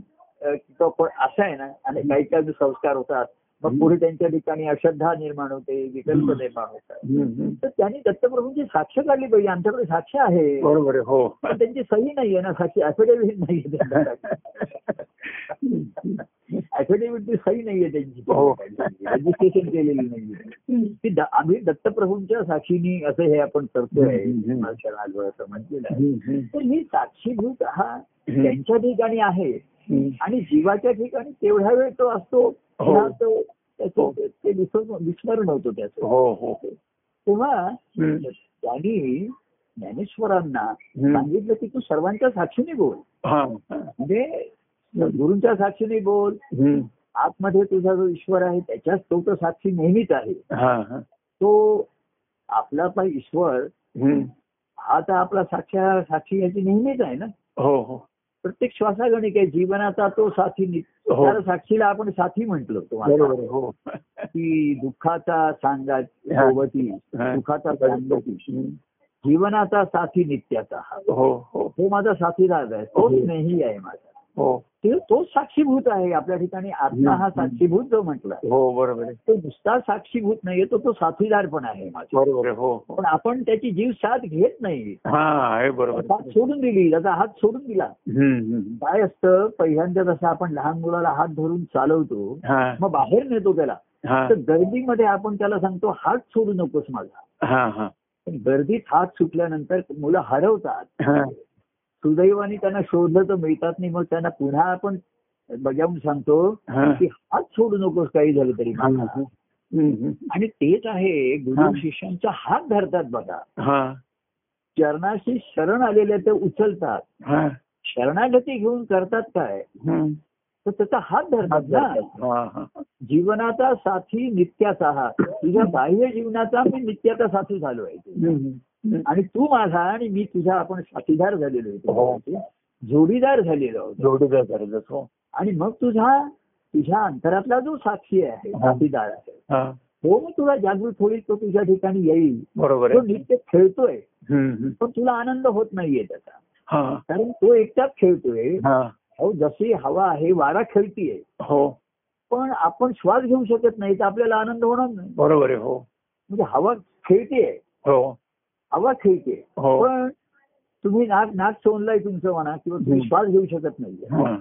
असं आहे ना आणि काही काही संस्कार होतात. मग पुढे त्यांच्या ठिकाणी अश्रद्धा निर्माण होते विकल्प निर्माण होतात. तर त्यांनी दत्तप्रभूंची साक्ष काढली पाहिजे. आमच्याकडे साक्ष आहे. बरोबर हो. पण त्यांची सही नाहीये ना साक्षी अफिडेव्हिट नाहीये अफिडेव्हिटची सही नाहीये त्यांची. हो. रजिस्ट्रेशन केलेली नाहीये ती आम्ही दत्तप्रभूंच्या साक्षीनी असं हे आपण करतोय असं म्हटलेलं आहे. तर ही साक्षीभूत हा त्यांच्या ठिकाणी आहे. आणि जीवाच्या ठिकाणी तेवढा वेळ तो असतो हो. तेव्हा तो विस्मरण होतं त्याचं हो हो तेव्हा. त्यांनी ज्ञानेश्वरांना. सांगितलं की तू सर्वांच्या साक्षीने बोल हा हा. म्हणजे गुरूंच्या साक्षीने बोल. आतमध्ये तुझा जो ईश्वर आहे त्याच्याच तो तर साक्षी नेहमीच आहे हा हा तो आपला पण ईश्वर. हा तर आपला साक्षा साक्षी याची नेहमीच आहे ना हो हो प्रत्येक श्वासागणिक आहे जीवनाचा तो साथी नि- हो. त्याला साक्षीला आपण साथी म्हंटल तुम्हाला हो की दुःखाचा सांगा. सोबती. सुखाचा सांगती. जीवनाचा साथी नित्याचा हा हो तो माझा साथीदार आहे तोच हो. स्नेही आहे माझा हो. ते- तोच साक्षीभूत आहे. आपल्या ठिकाणी आत्मा हा. साक्षीभूत जो म्हटला. हो बरोबर तो नुसता साक्षीभूत नाहीये तो तो साथीदार पण आहे बरोबर हो हो. पण आपण त्याची जीव साथ घेत नाही. हा आहे बरोबर. साथ आहे. सोडून दिली त्याचा हात सोडून दिला. काय असतं पहिल्यांदा जसं आपण लहान मुलाला हात धरून चालवतो मग बाहेर नेतो त्याला. तर गर्दीमध्ये आपण त्याला सांगतो हात सोडू नकोस माझा. पण गर्दीत हात सुटल्यानंतर मुलं हरवतात. सुदैवाने त्यांना शोधलं तर मिळतात नाही मग त्यांना पुन्हा आपण बजावून सांगतो. की हात सोडू नकोस काही झालं तरी. आणि तेच आहे. गुरु शिष्यांचा हात धरतात बघा चरणाशी शरण आलेले ते उचलतात शरणागती घेऊन करतात काय. तर त्याचा हात धरतात ना. जीवनाचा साथी नित्याचा हा तुझ्या बाह्य जीवनाचा मी नित्याचा साथी झालो आहे. आणि तू माझा आणि मी तुझा आपण साथीदार झालेलो हो. जोडीदार झालेलो आहोत जोडीदार करायचं हो. आणि मग तुझा तुझ्या अंतरातला जो साक्षी आहे. साथीदार आहे हा. तो तुला जागृत होईल तो तुझ्या ठिकाणी येईल. बरोबर तो नित्य खेळतोय. पण तुला आनंद होत नाहीये त्याचा. हा. कारण तो एकटाच खेळतोय. हा. जशी हवा आहे वारा खेळतीये. हो. पण आपण श्वास घेऊ शकत नाही तर आपल्याला आनंद होणार नाही. बरोबर आहे हो. म्हणजे हवा खेळतीये. हो. हवा खेळते हो. पण तुम्ही नाक नाक सोडलाय तुमचं म्हणा किंवा तुम्ही हम्म. श्वास घेऊ शकत नाही हा.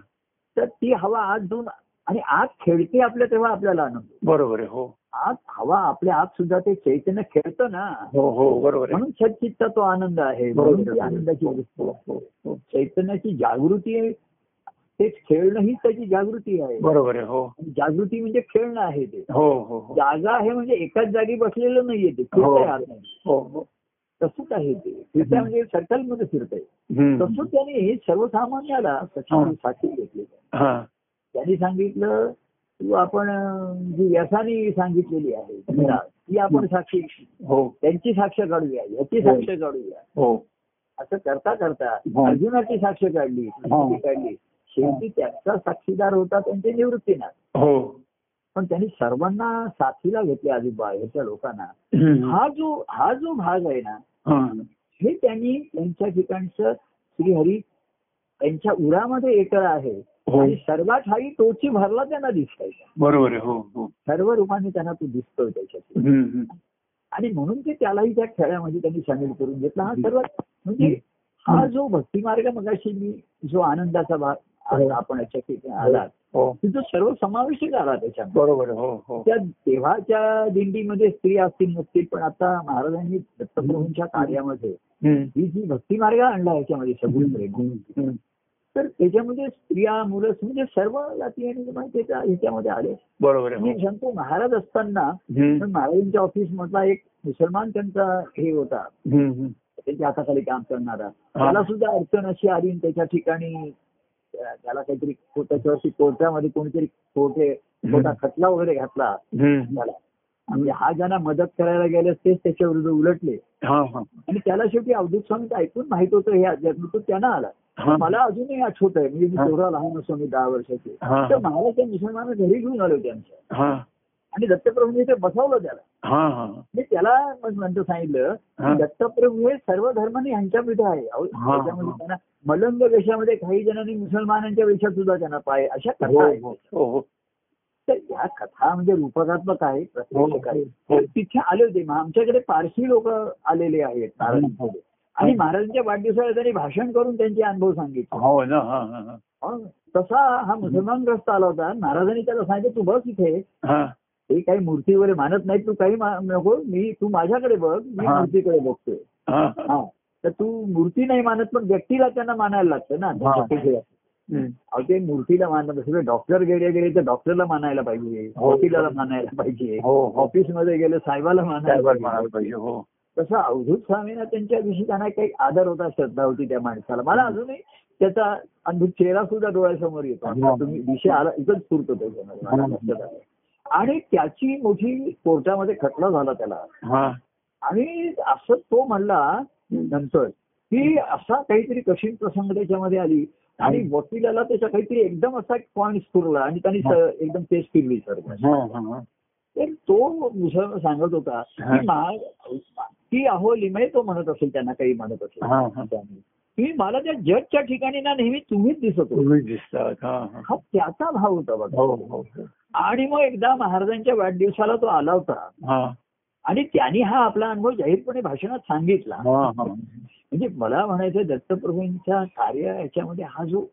तर ती हवा आत जाऊन आणि आत खेळते आपल्या तेव्हा आपल्याला आनंद. बरोबर आहे हो. आत हवा आपल्या आत सुद्धा ते चैतन्य खेळतं ना. हो हो बरोबर आहे. म्हणून सच्चितचा तो आनंद आहे. म्हणून आहे. आनंदाची हो, गोष्ट आहे. चैतन्याची जागृती तेच खेळणं ही त्याची जागृती आहे. बरोबर आहे हो. जागृती म्हणजे खेळणं आहे ते. हो हो जागा आहे म्हणजे एकाच जागी बसलेलं नाहीये ते. हो. तसंच आहे ते. फिरतंय म्हणजे सर्कलमध्ये फिरतंय. हम्म. तसंच त्यांनी सर्वसामान्याला हा. साक्षी घेतली. हा. त्यांनी सांगितलं तू आपण जी व्यसानी सांगितलेली आहे ती आपण साक्षी हो. त्यांची साक्ष काढूया याची हो. साक्ष काढूया. हो. असं करता करता हा. अर्जुनाची साक्ष काढली कृष्णाची काढली. शेवटी त्यांचा साक्षीदार होता त्यांचे निवृत्तीनाथ हो. पण त्यांनी सर्वांना साथीला घेतले आधी बाहेरच्या लोकांना. हा जो हा जो भाग आहे ना हा. हे. त्यांनी त्यांच्या ठिकाणचं श्रीहरी त्यांच्या उरामध्ये एकळ आहे. हो. आणि सर्वात ठाई तोची भरला त्यांना दिसतायचा बरोबर आहे. हो हो. सर्व रूपाने त्यांना तो दिसतोय त्याच्यात. आणि म्हणून ते त्यालाही त्या खेळामध्ये त्यांनी सामील करून घेतला. हा सर्वात म्हणजे हा. जो भक्ती मार्ग मगाशी मी जो आनंदाचा भाग आज आपण याच्या ठिकाणी हो. तो सर्व समावेशक आला त्याच्यामध्ये. बरोबर हो हो. त्या तेव्हाच्या दिंडीमध्ये स्त्री असतील नसतील पण आता महाराजांनी दत्तप्रभूंच्या कार्यामध्ये. ही जी भक्ती मार्ग आणला याच्यामध्ये हम्म. तर त्याच्यामध्ये स्त्रिया मुलं म्हणजे सर्व जाती आणि त्याच्या ह्याच्यामध्ये आले. बरोबर मी. सांगतो महाराज असताना महाराजांच्या ऑफिस मधला एक मुसलमान त्यांचा हे होता. त्यांच्या हाताखाली काम करणारा. त्याला सुद्धा अडचण अशी आली आणि त्याच्या ठिकाणी त्याला काहीतरी त्याच्यावरती कोर्टामध्ये कोणीतरी कोर्टे खोटा खटला वगैरे घातला. त्याला. म्हणजे हा ज्यांना मदत करायला गेले तेच त्याच्या विरुद्ध उलटले. आणि त्याला शेवटी अवधूत स्वामी ऐकून माहीत होतं हे अध्यात्म तो त्यांना आला. मला अजूनही आठवत आहे म्हणजे मी. तेवढा लहान असतो मी दहा वर्षाचे. तर मला त्या मुसलमाना घरी घेऊन आलो त्यांच्या हा. आणि दत्तप्रभूंनी ते बसवलं त्याला. हा हा. मी त्याला नंतर सांगितलं दत्तप्रभू हे सर्व धर्माने ह्यांच्यामध्ये आहे. अहो, हा, त्याच्यामध्ये. त्यांना मलंग वेशामध्ये काही जणांनी मुसलमानांच्या वेशात सुद्धा त्यांना पाय अशा हो कथा आहेत. हो हो तर या कथा म्हणजे रूपकात्मक आहे प्रत्यक्ष आहे तिथे आले होते. मग आमच्याकडे पारशी लोक आलेले आहेत आणि महाराजांच्या वाढदिवसाला त्यांनी भाषण करून त्यांचे अनुभव सांगितले. हो ना. तसा हा मुसलमान ग्रस्त आला होता. महाराजांनी त्याला सांगितलं तू बस इथे. हा हे काही मूर्ती वगैरे मानत नाही तू काही नको मी तू माझ्याकडे बघ मी हा. मूर्तीकडे बघतोय. हा. हा. तर तू मूर्ती नाही मानत पण व्यक्तीला त्यांना मानायला लागतं ना. हा. त्याच्या ते मूर्तीला मानलं सगळे डॉक्टर गेले गेले तर डॉक्टरला मानायला पाहिजे. हो. वकिलाला मानायला पाहिजे. हो हो. ऑफिसमध्ये गेले साहेबाला मानायला पाहिजे. हो. तसं अवधूत स्वामींना त्यांच्याविषयी त्यांना काही आदर होता श्रद्धा होती त्या माणसाला. मला अजूनही त्याचा अद्भुत चेहरा सुद्धा डोळ्यासमोर येतो. हा. तुम्ही विषय आला इथंच पुरतो त्याच्यामध्ये. आणि त्याची मोठी कोर्टामध्ये खटला झाला त्याला. हा. आणि असं तो म्हणला नंतर की असा काहीतरी कठीण प्रसंग त्याच्यामध्ये आली. आणि वकिलाला त्याच्या काहीतरी एकदम असा पॉईंट स्फुरला आणि त्यांनी एकदम तेच फिरली सर तर तो सांगत होता. की अहो लिमय तो म्हणत असेल त्यांना काही म्हणत असेल. हा हा. त्यांनी. की मला त्या जजच्या ठिकाणी ना नेहमी तुम्हीच दिसत दिसतात हा त्याचा भाव होता बघा. हो हो हो. आणि मग एकदा महाराजांच्या वाढदिवसाला तो आला होता. हा. आणि त्यांनी हा आपला अनुभव जाहीरपणे भाषणात सांगितला. म्हणजे मला म्हणायचं दत्तप्रभूंच्या कार्य याच्यामध्ये हा जो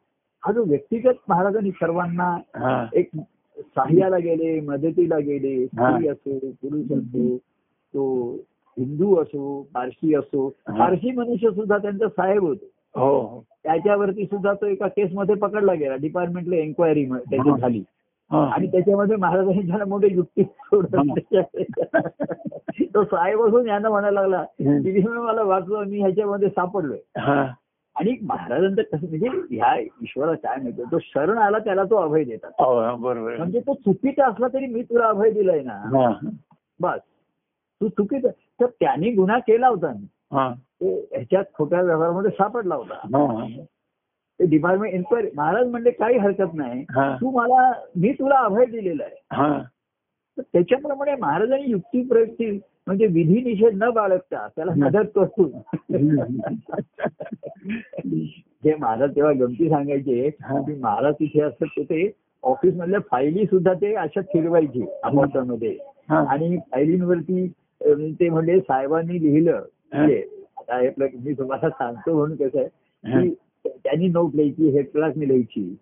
हा जो व्यक्तिगत महाराजांनी सर्वांना एक सहाय्याला गेले मदतीला गेले स्त्री असो पुरुष असो तो हिंदू असो पारशी असो. पारशी मनुष्य सुद्धा त्यांचा साहेब होते. हो. त्याच्यावरती सुद्धा तो एका केसमध्ये पकडला गेला डिपार्टमेंटला एन्क्वायरी त्याची. झाली. आणि त्याच्यामध्ये महाराजांनी त्याला मोठे युक्ती तो साहेब असून यांना म्हणायला लागला. की "तुम्ही मला वाचलं मी ह्याच्यामध्ये सापडलोय. हा. आणि महाराजांचं कसं म्हणजे ह्या ईश्वरा काय माहिती तो शरण आला त्याला तो अभय देतात. हो हा, बरोबर. म्हणजे तो चुकीचा असला तरी मी तुला अभय दिलाय ना. बस. तू चुकीचा तर त्यांनी गुन्हा केला होता. ह्याच्यात खोट्या व्यवहारामध्ये सापडला होता. ते डिपार्टमेंट एन्क्वायरी महाराज म्हणजे काही हरकत नाही. तू मला मी तुला अभय दिलेला आहे. हा. तर त्याच्याप्रमाणे महाराजांनी युक्ती प्रयोग केली म्हणजे विधी निषेध न बाळगता त्याला मदत करून जे महाराज तेव्हा गमती सांगायचे. की महाराज तिथे असतात ते ऑफिस मधल्या फायली सुद्धा ते अशा फिरवायची अपार्टमेंटमध्ये हा. आणि फायलींवरती ते म्हणजे साहेबांनी लिहिलं. म्हणजे आता हे मी तुम्हाला सांगतो म्हणून कसं आहे. की त्यांनी नोट लिहायची हेड क्लासनी लिहायची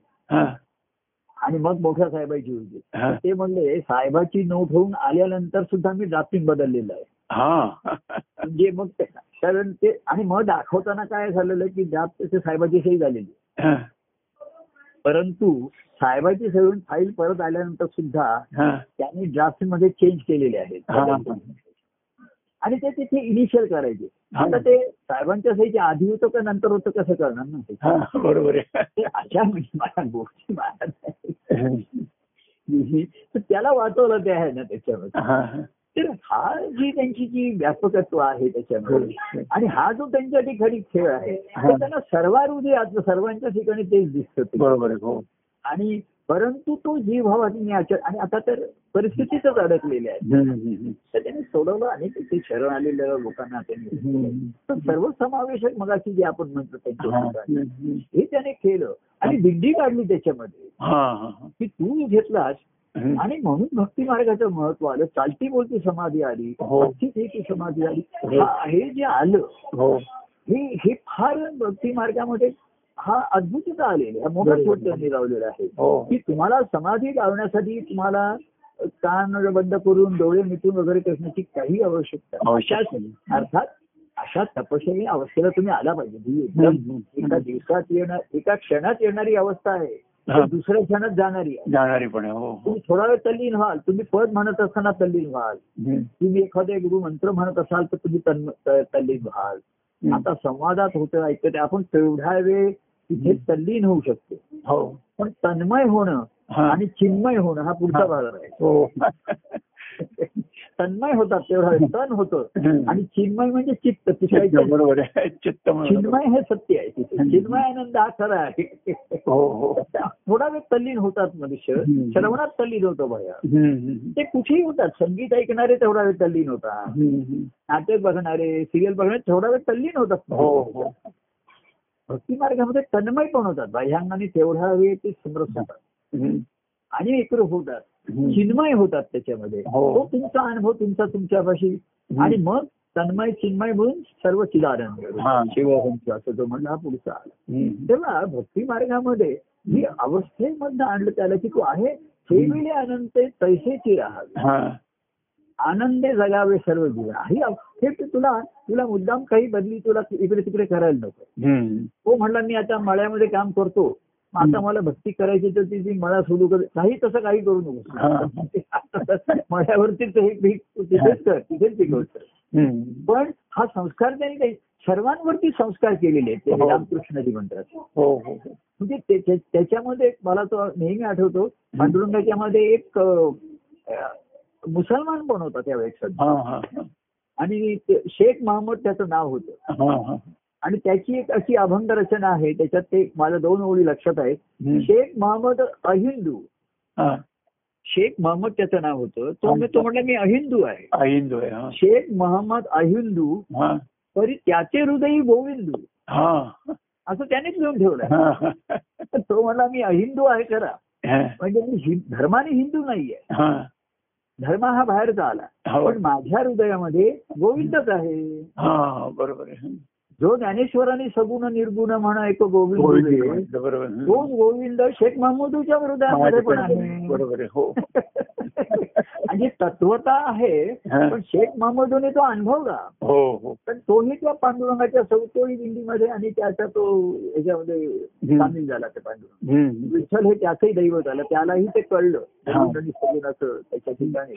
आणि मग मोठ्या साहेबाची होती. ते म्हणले साहेबाची नोट होऊन आल्यानंतर सुद्धा मी ड्राफ्टिंग बदललेलं आहे हा म्हणजे मग कारण ते आणि मग दाखवताना काय झालेलं की ड्राफ्ट साहेबाची सही झालेली. परंतु साहेबाची सगळी फाईल परत आल्यानंतर सुद्धा त्यांनी ड्राफ्टमध्ये चेंज केलेले आहेत. आणि ते तिथे इनिशियल करायचे हा. आता ते साहेबांच्या सहीच्या आधी होतं का नंतर होतं कसं करणार ना? हा बरोबर आहे अशा म्हणजे मला गोष्टी. तर त्याला वाचवलं ते आहे ना त्याच्यामध्ये हा, हा. तर हा जी त्यांची जी व्यापकत्व आहे त्याच्यामध्ये आणि हा जो त्यांच्यासाठी खरी खेळ आहे हा. त्यांना सर्वारुधी आज सर्वांच्या ठिकाणी तेच दिसतं. बरोबर हो आणि परंतु तो जीव भावाने आचर आणि आता तर परिस्थितीतच अडकलेले आहे हम्म, हम्म, तर त्यांनी सोडवलं आणि ते शरण आलेल्या लोकांना त्यांनी. तर सर्वसमावेशक मगाशी जे आपण म्हणतो त्यांच्या. हे त्याने केलं आणि दिंडी काढली त्याच्यामध्ये. की तू घेतलास. आणि म्हणून भक्ती मार्गाचं महत्त्व आलं चालती बोलती समाधी आली हो. देती समाधी आली हा- हे जे आलं हो हे फार भक्ती मार्गामध्ये हा अद्भुतता आलेला हा मोठा. शोध त्यांनी लावलेला आहे की तुम्हाला समाधी लावण्यासाठी तुम्हाला कान बंद करून डोळे मिटून वगैरे करण्याची काही आवश्यकता. अर्थात अशा तपश्चर्य अवस्थेला तुम्ही आला पाहिजे ही एकदम हम्म. एका दिवसात येणार एका क्षणात येणारी अवस्था आहे दुसऱ्या क्षणात जाणारी आहे जाणारी पण हो हो तुम्ही थोडा वेळ तल्लीन व्हाल तुम्ही पद म्हणत असताना तल्लीन व्हाल. तुम्ही एखादे गुरु मंत्र म्हणत असाल तर तुम्ही तल्लीन व्हाल. आता संवादात होतं ऐकत आपण तेवढा वेळ तिथे तल्लीन होऊ शकतो हो पण तन्मय होणं. आणि चिन्मय होणं हा पुढचा. भाग आहे. हो. तन्मय होतात तेवढा. वेळ तन होतं. आणि चिन्मय म्हणजे चित्त. बरोबर आहे. चित्त म्हणून. चिन्मय हे सत्य आहे. चिन्मय आनंद हा खरा आहे. हो हो. थोडा वेळ तल्लीन होतात मनुष्य. श्रवणात तल्लीन होतो हम्म. ते कुठेही होतात. संगीत ऐकणारे तेवढा वेळ तल्लीन होतात. हम्म. नाटक बघणारे सिरियल बघणारे थोडा वेळ तल्लीन होतात भक्ती मार्गामध्ये तन्मय पण होतात. बाह्यांगाने तेवढा वेळ ते समरस होतात. आणि एकरूप होतात. चिन्मय होतात त्याच्यामध्ये. हो. तो तुमचा अनुभव तुमचा तुमच्यापाशी. आणि मग तन्मय चिन्मय म्हणून सर्व चिदानंद. शिवहंस असं जो म्हणला पुढचा आला. तेव्हा भक्ती मार्गामध्ये ही अवस्थेमधनं आणलं त्याला की तू आहे. ठेविले अनंत तैसेची राहावे. हा. आनंदे जगावे सर्व जीवन ही ते तुला तुला मुद्दाम काही बदली तुला इकडे तिकडे करायला नको. तो म्हणला मी आता मळ्यामध्ये काम करतो. आता मला भक्ती करायची तर ती मळा सोडू कर काही तसं काही करू. नको मळ्यावरतीच हे पीक तिथेच कर तिथेच पिकवत. पण हा संस्कार त्यांनी काही सर्वांवरती संस्कार केलेले आहेत ते हो. रामकृष्णाजी म्हणतात हो हो हो. म्हणजे त्याच्यामध्ये मला तो नेहमी आठवतो पांडुरंगाच्या मध्ये एक मुसलमान पण होता त्यावेळेस. आणि शेख महम्मद त्याचं नाव होतं आणि त्याची एक अशी अभंग रचना आहे त्याच्यात ते मला दोन ओळी लक्षात आहेत. शेख महम्मद अहिंदू. शेख महम्मद त्याचं नाव होतं तो मी तो म्हणला मी अहिंदू आहे हा, हिंदू आहे. शेख महम्मद अहिंदू तरी त्याचे हृदय गोविंदू हा असं त्यानेच लिहून ठेवलं. तो म्हणला मी अहिंदू आहे खरा. म्हणजे मी धर्माने हिंदू नाहीये. धर्म हा बाहेरचा आला. पण माझ्या हृदयामध्ये गोविंदच आहे बरोबर आहे जो ज्ञानेश्वराने सगुण निर्गुण म्हणा एक गोविंद. तोच गोविंद शेख महमूदच्या हृदयामध्ये पण आहे. बरोबर आहे हो. आणि तत्वता आहे. पण शेख महमूदने तो अनुभवला हो हो. पण तोही त्या पांडुरंगाच्या सवतोळी दिंडीमध्ये आणि त्याचा तो ह्याच्यामध्ये सामील झाला ते पांडुरंग. विठ्ठल हे त्याचंही दैवत आलं त्यालाही ते कळलं. त्याच्या ठिकाणी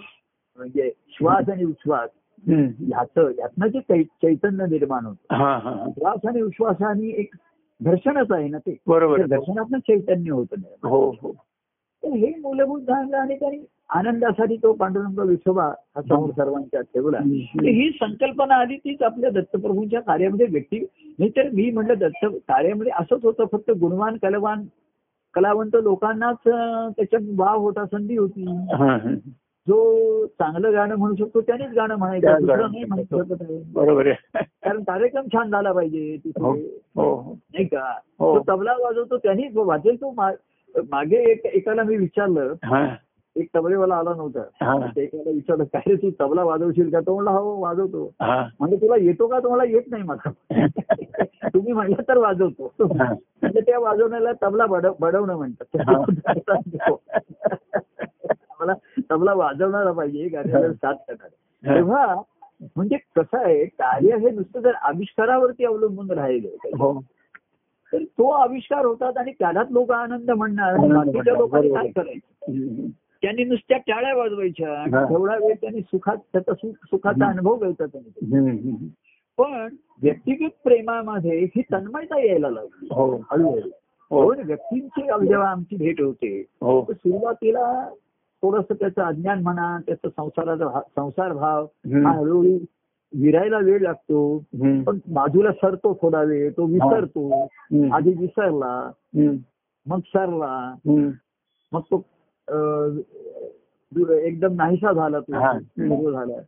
म्हणजे श्वास आणि उच्छ्वास. ह्याचं ह्यातनं जे चैतन्य निर्माण होतं. हा हा. हा. श्वास आणि उच्छ्वासाने एक दर्शनच आहे ना ते. बरोबर. दर्शनातनं चैतन्य होतं. हो हो. हे मूलभूत जाणलं आणि त्यांनी आनंदासाठी तो पांडुरंग विठोबा हा समोर सर्वांच्या ठेवला. ही संकल्पना आली तीच आपल्या दत्तप्रभूंच्या कार्यामध्ये व्यक्ती. नाही तर मी म्हटलं दत्त कार्यामध्ये असंच होतं फक्त गुणवान कलवान कलावंत लोकांनाच त्याच्यात वाव होता संधी होती. जो चांगलं गाणं म्हणू शकतो त्यानेच गाणं म्हणायचं नाही. बरोबर आहे. कारण कार्यक्रम छान झाला पाहिजे तिथे. हो हो हो. नाही का. तो तबला वाजवतो त्यांनी वाजेल तो मागे एक एकाला मी विचारलं. हा. एक तबलेवाला आला नव्हता. ते एकाला विचारलं काय रे तू तबला वाजवशील का? तो म्हणला हो वाजवतो. म्हणजे तुला येतो का? तुम्हाला येत नाही मला तुम्ही म्हणलं तर वाजवतो. म्हणजे त्या वाजवण्याला तबला बडव बडवणं म्हणतात. मला तबला वाजवणारा पाहिजे गाण्याला साथ करणार तेव्हा म्हणजे कसं आहे कार्य हे नुसतं जर आविष्कारावरती अवलंबून राहिलं हो. तर तो आविष्कार होतात आणि त्यालाच लोक आनंद म्हणणार. बाकीच्या लोकांनी. काय करायचं. त्यांनी नुसत्या टाळ्या वाजवायच्या. आणि. तेवढा वेळ त्यांनी सुखात त्याचा सुख सुखाचा. अनुभव घ्यायचा त्यांनी. पण व्यक्तिगत प्रेमामध्ये ही तन्मयता यायला लागली. हो. हळूहळू. हो. व्यक्तींची जेव्हा आमची भेट होते सुरुवातीला थोडस त्याचं अज्ञान म्हणा त्याचा संसाराचा संसार भाव. हा हळूहळू विरायला वेळ लागतो. पण बाजूला सरतो थोडा वेळ तो विसरतो. आधी विसरला. मग सरला. मग तो एकदम नाहीसा झाला तो झाला.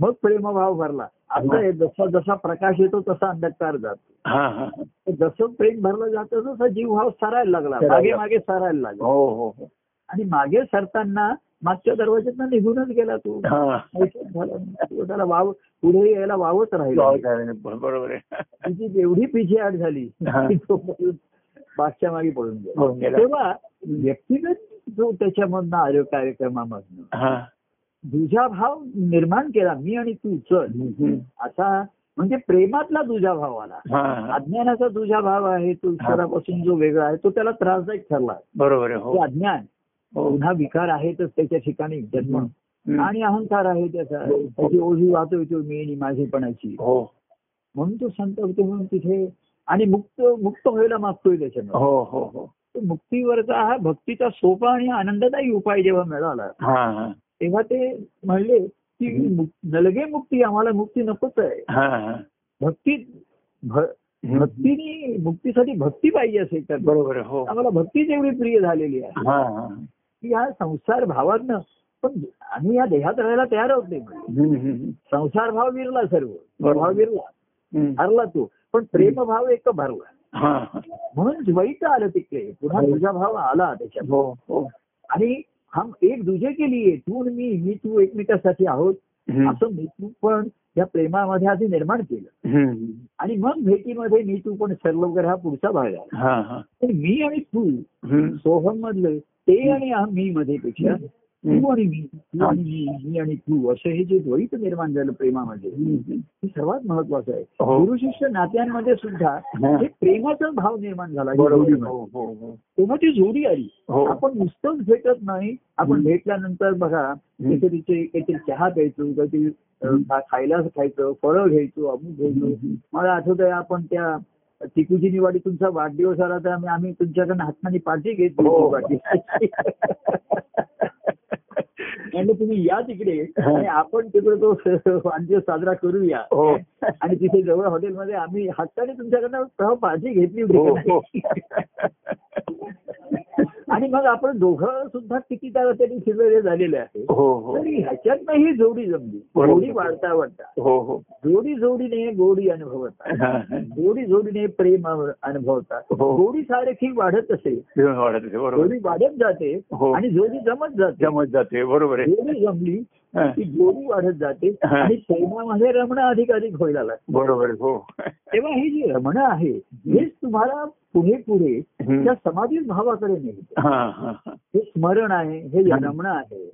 मग प्रेमभाव भरला आता जसा जसा प्रकाश येतो तसा अंधकार जातो जसं प्रेम भरलं जातं तसा जीवभाव सरायला लागला मागे. मागे सरायला लागला हो हो हो आणि मागे सरताना मागच्या दरवाज्यातनं निघूनच गेला तो. हा. त्याला वाव पुढे यायला वावच राहिला बरोबर तिची जेवढी पिछेहाट झाली मागच्या मागे पळून गेला. तेव्हा व्यक्तिगत जो त्याच्यामधनं आलो कार्यक्रमामधनं दुजा भाव निर्माण केला मी आणि तू चल. असा म्हणजे प्रेमातला दुजा भाव आला. अज्ञानाचा तुझा भाव आहे तो ईश्वरापासून जो वेगळा आहे तो त्याला त्रासदायक ठरला. बरोबर हो. अज्ञान. पुन्हा विकार आहेतच त्याच्या ठिकाणी जन्म. आणि अहंकार आहे त्याचा. त्याची ओझी वाहतोय तो मी आणि माझेपणाची. हो. म्हणून तो संत होतो म्हणून तिथे आणि मुक्त मुक्त व्हायला मागतोय त्याच्यामध्ये हो हो हो. मुक्तीवरचा हा भक्तीचा सोपा आणि आनंददायी उपाय जेव्हा मिळाला तेव्हा ते म्हणले की नलगे मुक्ती आम्हाला मुक्ती नकोच आहे. भक्ती. भक्तीनी मुक्तीसाठी भक्ती पाहिजे असेल तर. बरोबर हो. आम्हाला भक्तीच एवढी प्रिय झालेली आहे. हा हा की ह्या संसार भावातनं पण आम्ही या देहात राहायला तयार आहोत नाही. संसार भाव विरला सर्व. भाव विरला. हरला तो पण प्रेम भाव एक भरला हा हा. म्हणून द्वैत आलं तिकडे पुन्हा हो. तुझा भाव आला त्याच्यात हो हो आणि हम एक दुजे के लिए तू आणि मी मी तू एकमेकासाठी आहोत. असं मी तू पण या प्रेमामध्ये आधी निर्माण केलं. आणि मग भेटीमध्ये मी तू पण सरलो वगैरे हा पुढचा भाग हा हा पण मी आणि तू. सोहम मधलं ते आणि मी मध्ये पेक्षा तू आणि मी आणि मी मी आणि तू असं हे जे द्वैत निर्माण झालं प्रेमामध्ये. हे सर्वात महत्वाचं आहे हो. गुरु शिष्य नात्यांमध्ये सुद्धा हा. प्रेमाचा भाव निर्माण झाला. हो हो तेव्हा ती जोडी आली. आपण नुसतंच भेटत नाही आपण. भेटल्यानंतर बघा काहीतरी काहीतरी चहा प्यायचो काहीतरी खायला खायचं फळं घ्यायचो अमुक घ्यायचो. मला आठवत आहे आपण त्या टिपूची निवाडी तुमचा वाढदिवस आला तर आम्ही तुमच्याकडनं हाताने पार्टी घेतली. म्हणलं तुम्ही या तिकडे आणि आपण तिकडे तो वाढदिवस साजरा करूया हो. आणि तिथे जवळ हॉटेलमध्ये आम्ही हक्काने तुमच्याकडनं पार्टी घेतली होती हो. आणि मग आपण दोघं सुद्धा किती तरी फिरलेले झालेले आहे. हो हो. तरी ह्याच्यात ही जोडी जमली. जोडी वाढता वाढता. हो जोडी जोडीने गोडी अनुभवता हा. जोडी जोडीने प्रेम अनुभवता हो. जोडी सारखी वाढत असे. जोडी वाढत जाते. आणि जोडी जमत जाते. जमत जाते बरोबर जोडी जमली की जोडी वाढत जाते. आणि प्रेमामध्ये रमणं अधिक अधिक व्हायला लागतं बरोबर हो तेव्हा ही जी रमणं आहे हेच तुम्हाला पुढे पुढे. त्या समाधीत भावाकडे नेते हा स्मरण आहे हे रमणं आहे.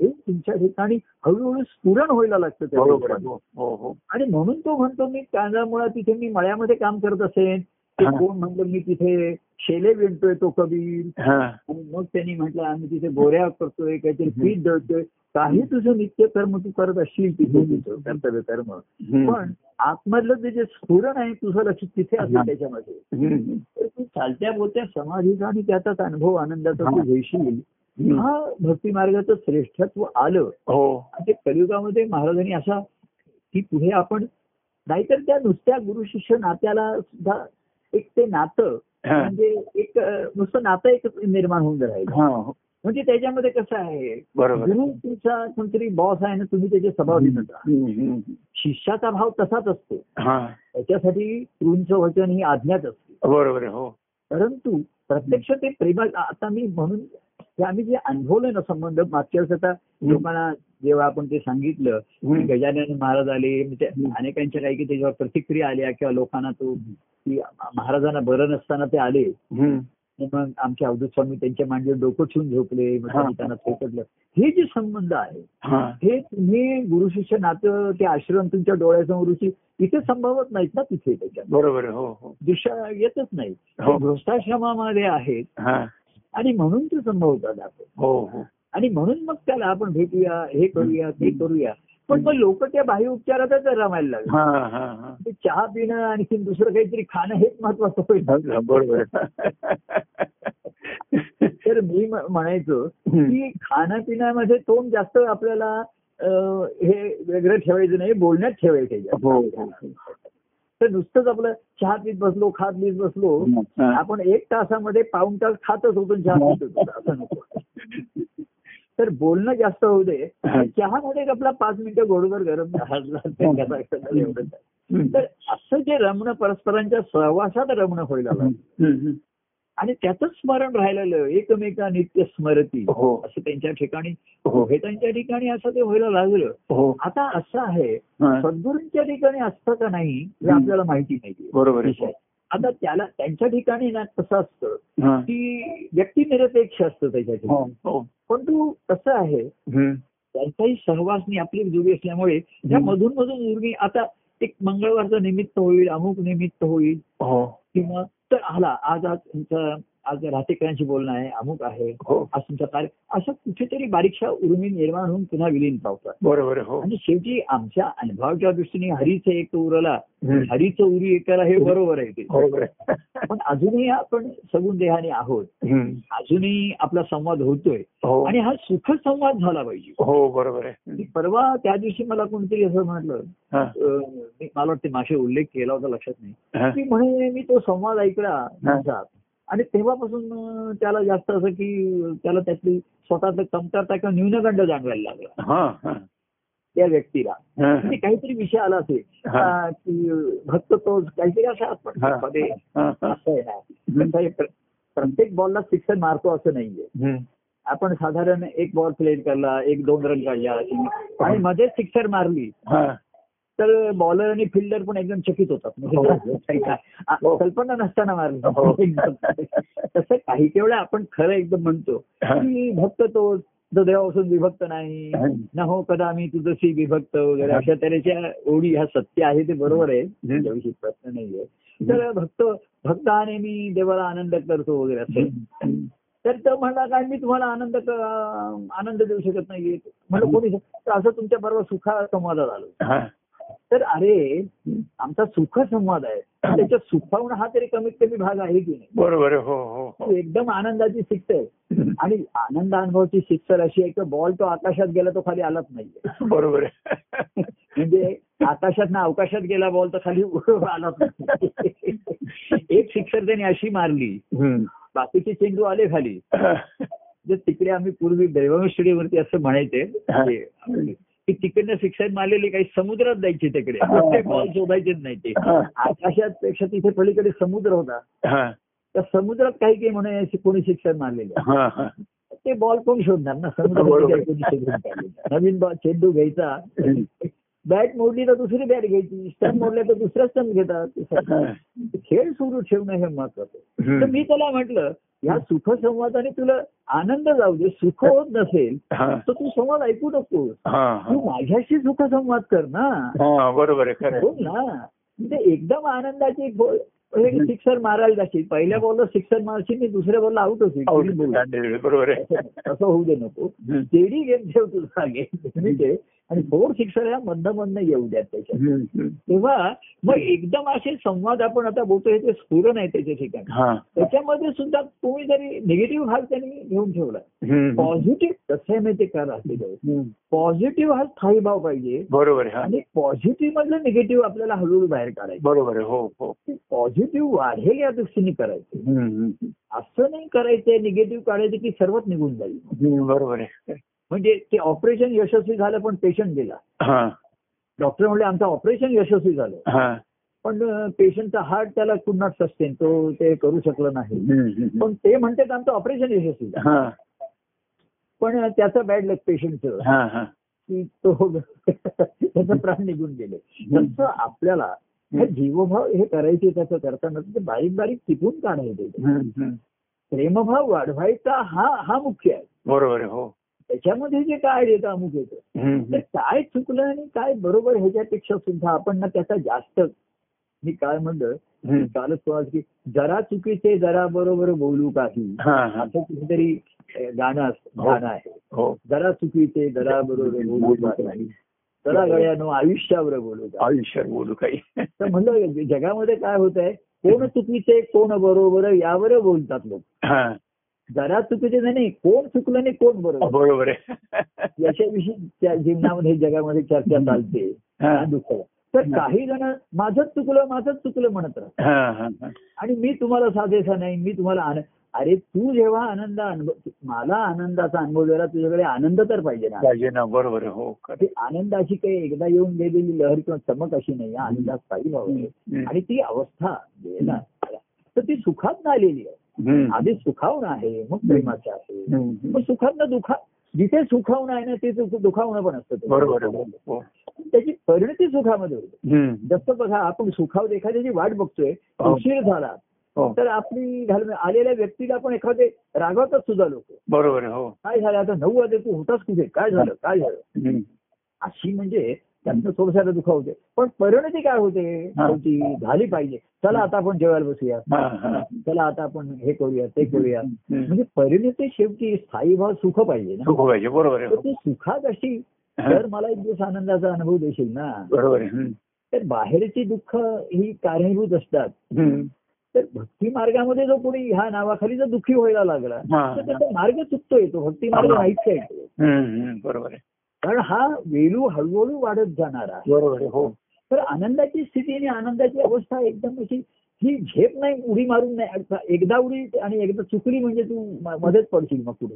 हे तुमच्या ठिकाणी हळूहळू स्फुरण व्हायला लागतं त्या. हो हो हो आणि म्हणून तो म्हणतो मी कांदामुळा तिथे मी मळ्यामध्ये काम करत असेन ते. कोण म्हणलं मी तिथे शेले विणतोय तो कबीर हा आणि मग त्यांनी म्हटलं आम्ही तिथे गोऱ्या करतोय काहीतरी. पीठ दळतोय काही तुझं नित्य कर्म तू करत असशील तिथे कर्तव्य कर्म. पण आतमधलं ते जे स्फुरण आहे तुझं लक्ष तिथे. असेल त्याच्यामध्ये. तर तू चालत्या बोलत्या समाधीचा आणि त्याचाच अनुभव आनंदाचा तू हा. घेशील. हा भक्ती मार्गाचं श्रेष्ठत्व आलं हो आणि ते कलियुगामध्ये महाराजांनी असा की पुढे आपण नाहीतर त्या नुसत्या गुरु शिष्य नात्याला सुद्धा एक ते नातं. म्हणजे एक नुसतं नातं एक निर्माण होऊन राहील. म्हणजे त्याच्यामध्ये कसं आहे बरोबर. गुरु तुमचा कोणतरी बॉस आहे ना तुम्ही त्याचे हम्म, हम्म. शिष्याचा भाव तसाच असतो. हा. त्याच्यासाठी गुरूंचं वचन ही आज्ञाच असते. बरोबर हो. परंतु प्रत्यक्ष ते प्रेमा आता मी म्हणून आम्ही जे अनुभवलं ना संबंध मागच्या वेळेस आता लोकांना जेव्हा आपण ते सांगितलं की. गजानन महाराज आले म्हणजे. अनेकांच्या काही की त्याच्यावर प्रतिक्रिया आल्या किंवा लोकांना तो की महाराजांना बरं नसताना ते आले. मग आमचे अवधूत स्वामी त्यांच्या मांडीवर डोकं ठेवून झोपले. त्यांनी थोपटलं हे जे संबंध आहे हा तुम्ही गुरु शिष्य नातं ते आश्रम तुमच्या डोळ्यासमोरची इथे संभवत नाहीत ना तिथे त्याच्यात बरोबर. हो हो दिशा येतच नाही. गृहस्थाश्रमामध्ये आहेत हा आणि म्हणून ते संभवतात आपण हो हो आणि म्हणून मग त्याला आपण भेटूया हे करूया ते करूया. पण मग लोक त्या बाह्य उपचारातच रमायला लागले. हा हा हा. ते चहा पिणं आणखी दुसरं काहीतरी खाणं हेच महत्वाचं होईल. बरोबर. तर मी म्हणायचो. की खाण्यापिण्यामध्ये तोंड जास्त आपल्याला हे वेगळं ठेवायचं नाही बोलण्यात ठेवायचं त्याच्यात. हो हो तर नुसतंच आपलं चहा पीत बसलो खात पीत बसलो हा. आपण एक तासामध्ये पाऊण तास खातच होतो चहा पित होतो. असं नको. तर बोलणं जास्त होऊ दे. हा. चहामध्ये आपला पाच मिनिटं गोडगर गरम. हम्म. तर असं जे रमणं परस्परांच्या सहवासात रमणं व्हायला लागलं. आणि त्याच स्मरण राहिलेलं एकमेका नित्य स्मरती. हो. असं त्यांच्या ठिकाणी हो. हे त्यांच्या ठिकाणी असं ते व्हायला लागलं. हो. आता असं आहे हा. सद्गुरूंच्या ठिकाणी असतं का नाही हे. आपल्याला माहिती नाही. बरोबर आता त्याला त्यांच्या ठिकाणी ना कसं असतं हा. की व्यक्तिनिरपेक्ष असतं त्याच्या हो ठिकाणी हो पण तू कसं आहे. त्यांचाही सहवासनी आपली जोडी असल्यामुळे त्या. मधून मधून उर्मी आता एक मंगळवारचं निमित्त होईल अमुक निमित्त होईल हो किंवा तर आला आज आज तुमचा आज राहतेकरांशी बोलणं आहे अमुक आहे हो. आज तुमचा कार्य असं कुठेतरी बारीकशा उर्मी निर्माण होऊन पुन्हा विलीन पावतात. बरोबर हो. आणि शेवटी आमच्या अनुभवाच्या दृष्टीने हरीचं एक उरला. हरीचं उरी एकाला हे बरोबर आहे ते. पण अजूनही आपण सगुण देहाने आहोत. अजूनही आपला संवाद होतोय. हो. आणि हा सुख संवाद झाला पाहिजे. हो बरोबर आहे. परवा त्या दिवशी मला कोणतरी असं म्हटलं मला वाटते मागे उल्लेख केला होता लक्षात नाही. म्हणे मी तो संवाद ऐकला आणि तेव्हापासून त्याला जास्त असं की त्याला त्यातली स्वतःचं कमतरता किंवा न्यूनगंड जाणवायला लागला. हा, हा. त्या व्यक्तीला. म्हणजे काहीतरी विषय आला असेल की भक्त तो काहीतरी असं आपण प्रत्येक बॉलला सिक्सर मारतो असं नाहीये. आपण साधारण एक बॉल प्लेट करला एक दोन रन काढला आणि मध्येच सिक्सर मारली. तर बॉलर आणि फिल्डर पण एकदम चकित होतात. म्हणजे आ- हो. कल्पना नसताना हो. मारली एकदम. तसं काही वेळा आपण खरं एकदम म्हणतो. हा. की भक्त तो देवापासून विभक्त नाही. न हो कदा मी तुझशी विभक्त वगैरे अशा तऱ्हेच्या ओढी ह्या सत्य आहे ते बरोबर आहे. त्याविषयी प्रश्न नाहीये. तर भक्त भक्ताने मी देवाला आनंद करतो वगैरे असं. तर तो म्हणला काय मी तुम्हाला आनंद आनंद देऊ शकत नाहीये. म्हणलं कोणी असं तुमच्या बरोबर सुखा संवादात आलो हा. तर अरे आमचा सुख संवाद आहे. त्याच्यात सुखावणं हा तरी कमीत कमी भाग आहे की नाही? बरोबर हो हो तू हो एकदम आनंदाची शिक्त आहे. आणि आनंद अनुभवाची शिक्षर अशी आहे की बॉल तो आकाशात गेला तो खाली आलाच नाहीये. बरोबर म्हणजे आकाशात ना अवकाशात गेला बॉल तर खाली आलाच नाही. एक शिक्षर त्याने अशी मारली. बाकीचे चेंडू आले खाली. तिकडे आम्ही पूर्वी स्टेडियमवरती असं म्हणायचे. की तिकडनं शिक्षण मारलेले काही समुद्रात जायचे तिकडे. ते बॉल शोधायचेच नाही ते. आकाशात पेक्षा तिथे पलीकडे समुद्र होता हा. त्या समुद्रात काही काही म्हणे कोणी शिक्षण मारलेले. ते बॉल कोण शोधणार ना समुद्रात बरोबर. काही कोणी शोधून काढलेलं. नवीन बॉल चेंडू घ्यायचा बॅट मोडली तर दुसरी बॅट घ्यायची स्टंप मोडल्या तर दुसरा स्टंप घेतात. खेळ सुरू ठेवणं हे महत्वाचं तर. मी त्याला म्हटलं या सुख संवादाने तुला आनंद जाऊ दे सुख होत नसेल. तर तू संवाद ऐकू नकोस हा. तू माझ्याशी सुख संवाद कर ना हा. बरोबर हो ना म्हणजे एकदम आनंदाची सिक्सर मारायला जाशील पहिल्या बॉलला सिक्सर मारशील आणि दुसऱ्या बॉलला आउट होशील आहे. कोणी बोलू. हो, बरोबर आहे तसं होऊ दे नको. तेडी गेम ठेव तुझा गेम ते आणि सिक्सर ह्या मधनं मधनं येऊ द्यात त्याच्यात. तेव्हा मग एकदम असे संवाद आपण आता बोलतोय ते स्फुरण आहे त्याच्या ठिकाणी हा. त्याच्यामध्ये सुद्धा तुम्ही जरी निगेटिव्ह भाग त्यांनी घेऊन ठेवला. पॉझिटिव्ह कसं आहे माहिती का राहते हम्म. पॉझिटिव्ह हा स्थायी भाव पाहिजे बरोबर आहे. आणि पॉझिटिव्ह मधलं निगेटिव्ह आपल्याला हळूहळू बाहेर काढायचं बरोबर आहे हो हो पॉझिटिव्ह वाढेल या दृष्टीने करायचं. असं नाही करायचंय निगेटिव्ह काढायचं की सर्वच निघून जाईल. बरोबर आहे म्हणजे ते ऑपरेशन यशस्वी झालं पण पेशंट गेला. डॉक्टर म्हणले आमचं ऑपरेशन यशस्वी झालं. हा. पण पेशंटचा हार्ट त्याला कुड नॉट सस्टेन तो ते करू शकलं नाही. पण ते म्हणतात आमचं ऑपरेशन यशस्वी झालं. हा. पण त्याचं बॅड लक पेशंटचं हा हा. की तो त्याचं प्राण निघून गेले. तसं आपल्याला जीवभाव हे करायचे त्याचं करताना ते बारीक बारीक टिपून काढायचे. प्रेमभाव वाढवायचा हा हा मुख्य आहे. बरोबर हो. त्याच्यामध्ये जे काय येतं अमुक येतं. काय चुकलं आणि काय बरोबर ह्याच्यापेक्षा सुद्धा आपण ना त्याचा जास्त मी काय म्हणलं. कालच की जरा चुकीचे जरा बरोबर बोलू काही. हा हा. असं कुठेतरी गाणं हो. गाणं आहे. हो. जरा चुकीचे जरा बरोबर बोलू काही. जरा गळ्यानं आयुष्यावर बोलू का आयुष्यात बोलू काही. तर म्हणलं जगामध्ये काय होत आहे कोण चुकीचे कोण बरोबर यावर बोलतात लोक. जरा चुकीचे नाही कोण चुकलं नाही कोण बरोबर बरोबर आहे. याच्याविषयी त्या जीवनामध्ये जगामध्ये चर्चा चालते. दुःख. तर काही जण माझंच चुकलं माझंच चुकलं म्हणत हा, हा, हा. आणि मी तुम्हाला साधेसा नाही मी तुम्हाला अरे तू जेव्हा आनंद अनुभव मला आनंदाचा अनुभव द्यायला तुझ्याकडे आनंद तर पाहिजे ना. पाहिजे ना बरोबर हो आनंदाची काही एकदा येऊन गेलेली लहर किंवा चमक अशी नाही आनंदात हम्म. आणि ती अवस्था ना. तर ती सुखात आलेली आहे. आधी सुखावणं आहे मग प्रेमाचं आहे. मग सुखातनं दुखा जिथे सुखावणं आहे ना तिथे सुख- दुखावणं पण असतं बरोबर हो. त्याची परिणती सुखामध्ये होते. जसं बघा आपण सुखावत एखाद्याची वाट बघतोय हो. उशीर झाला हो. तर आपली घाल- आलेल्या व्यक्तीला आपण एखादे रागवतच सुद्धा लोक. बरोबर काय झालं आता? नऊ वाजे तू होतास कुठे? काय झालं? काय झालं. अशी म्हणजे त्यांचं थोडंसं दुखावते पण परिणती काय होते. शेवटी झाली पाहिजे चला आता आपण जेवायला बसूया. चला आता आपण हे करूया ते करूया. म्हणजे परिणती शेवटी स्थायी भाव सुख पाहिजे ना सुख पाहिजे बरोबर. ती सुखात अशी. तर मला एक दिवस आनंदाचा अनुभव देशील ना बरोबर. तर बाहेरची दुःख ही कारणीभूत असतात. तर भक्ती मार्गामध्ये जो कोणी ह्या नावाखाली जर दुःखी व्हायला लागला हा. तर त्याचा मार्ग चुकतोय तो भक्ती मार्ग नाहीच आहे. बरोबर आहे कारण हा वेलू हळूहळू वाढत जाणार आहे. बरोबर हो. तर आनंदाची स्थिती आणि आनंदाची अवस्था एकदम अशी ही झेप नाही उडी मारून नाही. एकदा उडी आणि एकदा चुकली म्हणजे तू मध्येच पडशील मग पुढे.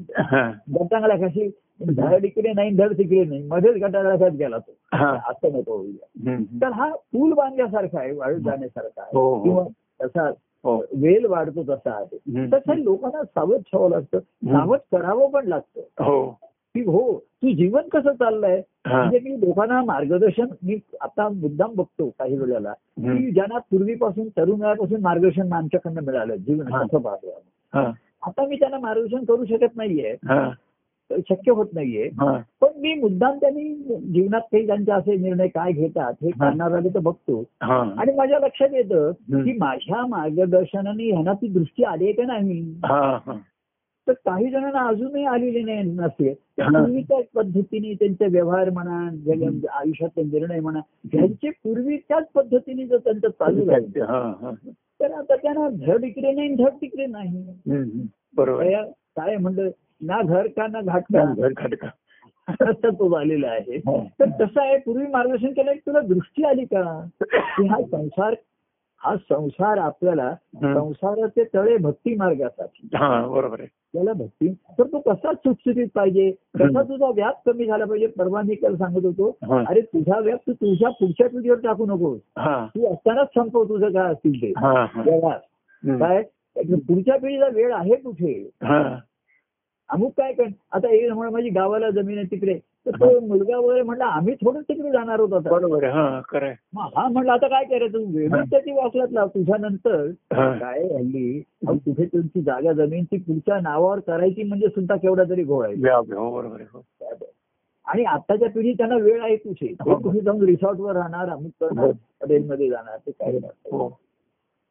गटांगला कशी धड इकडे नाही धड तिकडे नाही. मध्येच गटांगळ्यात गेला तो. असं नको होईल. तर हा पूल बांधल्यासारखा आहे वाढत जाण्यासारखा आहे. हो, हो. किंवा तसा हो. वेल वाढतो तसा आहे. तसं लोकांना सावध ठेवावं लागतं. सावध करावं पण लागतं. हो. की हो तू जीवन कसं चाललंय. म्हणजे मी लोकांना मार्गदर्शन मी आता मुद्दाम बघतो काही वेळेला. की ज्यांना पूर्वीपासून तरुण वयापासून मार्गदर्शन आमच्याकडनं मिळालं जीवन. कसं पाहतो हा. आता मी त्यांना मार्गदर्शन करू शकत नाहीये. शक्य होत नाहीये. पण मी मुद्दाम त्यांनी जीवनात काही त्यांचे असे निर्णय काय घेतात हे. करणार आले तर बघतो. आणि माझ्या लक्षात येतं. की माझ्या मार्गदर्शनाने ह्यांना ती दृष्टी आली आहे का नाही. तर काही जणांना अजूनही आलेली नाही नसेल हा. पूर्वीच्या पद्धतीने त्यांचे व्यवहार म्हणा जग- आयुष्यातले निर्णय म्हणा त्यांचे पूर्वी त्याच पद्धतीने जर त्यांचं चालू राहील. तर आता त्यांना धड इकडे नाही धड तिकडे नाही. बरोबर. काय म्हणलं ना घर का ना घाट का घर खटका असं तो झालेला आहे. तर तसं आहे पूर्वी मार्गदर्शन केलं की तुला दृष्टी आली का की हा संसार हा संसार आपल्याला. संसाराचे तळे भक्ती मार्गासाठी हा बरोबर आहे त्याला भक्ती तर तो कसा सुटसुटीत पाहिजे कसा. तुझा व्याप कमी झाला पाहिजे परवा मी काल सांगत होतो. अरे तुझा व्याप तू तुझ्या पुढच्या पिढीवर टाकू नकोस हा तू असतानाच संपव तुझं काय असतील ते. व्यवहार. काय पुढच्या पिढीला वेळ आहे कुठे हा. अमुक काय कर आता एक म्हणा माझी गावाला जमीन आहे तिकडे तर तो मुलगा वगैरे म्हणला आम्ही थोडं तिकडे जाणार होतो बरोबर हा हा म्हणलं आता काय करायचं वेळ त्याची वाचलात लाव तुझ्यानंतर हा. काय हल्ली कुठे तुमची जागा जमीन ती पुढच्या नावावर करायची म्हणजे सुद्धा केवढा तरी घोळ आहे. हो हो. आणि आताच्या पिढी त्यांना वेळ आहे कुठे ते हो. कुठे जाऊन रिसॉर्टवर राहणार अमुक करणार. हॉटेलमध्ये जाणार ते काय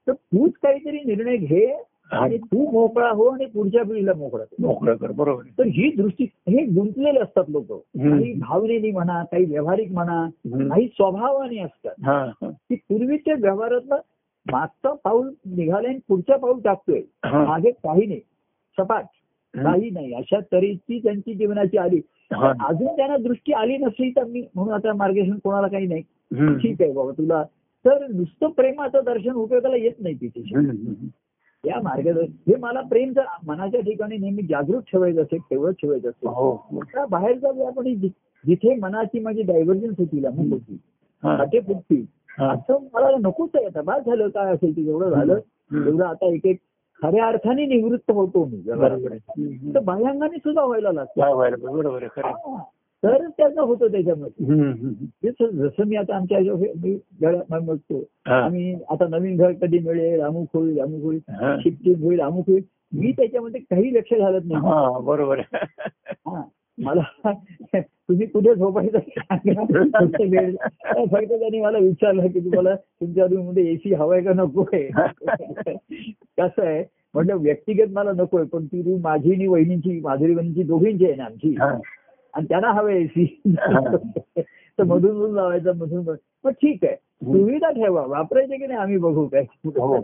तर तूच काहीतरी निर्णय घे आणि तू मोकळा हो आणि पुढच्या पिढीला मोकळा. मोकळं कर बरोबर. तर ही दृष्टी हे गुंतलेले असतात लोक. काही भावनेनी म्हणा काही व्यावहारिक म्हणा. काही स्वभावाने असतात. की पूर्वीच्या व्यवहारातलं मागचं पाऊल निघालंय आणि पुढचं पाऊल टाकतोय. मागे काही नाही सपाट. काही नाही अशा तऱ्हेची त्यांची जीवनाची आली. अजून त्यांना दृष्टी आली नसली तर मी म्हणून आता मार्गदर्शन कोणाला काही नाही. ठीक आहे बाबा तुला तर नुसतं प्रेमाचं दर्शन उपयोगाला येत नाही तिथे. या मार्गदर्शन हे मला प्रेम जर मनाच्या ठिकाणी नेहमी जागृत ठेवायचं असेल ठेवत ठेवायचं असेल हो. तर बाहेर जाऊ आपण जिथे मनाची माझी डायव्हर्जन्स होती अमुक होती हा. फुटती हा. असं मला नकोच आहे. आता बाद झालं काय असेल ते एवढं झालं. एवढं आता एक एक खऱ्या अर्थाने निवृत्त होतो मी. तर बाह्यांगाने सुद्धा व्हायला लागतं. तरच त्याचं होतं त्याच्यामध्ये. जसं मी आता आमच्या मी बघतो. आम्ही आता नवीन घर कधी मिळेल अमुक होईल अमुक होईल. शिफ्टिंग होईल अमुक होईल मी त्याच्यामध्ये काही लक्ष घालत नाही हा बरोबर. हा. मला तुम्ही कुठे झोपायचं. फक्त त्यांनी मला विचारलं की तुम्हाला तुमच्या रूममध्ये एसी हवाय का नको आहे कसं आहे म्हटलं व्यक्तिगत मला नकोय पण ती रूम माझी आणि वहिनीची माधुरी वहिनीची दोघींची आहे ना आमची. आणि त्यांना हवं एसी तर मधून मधून लावायचं मधून. पण ठीक आहे. सुविधा ठेवा. वापरायचे की नाही आम्ही बघू काय. हो.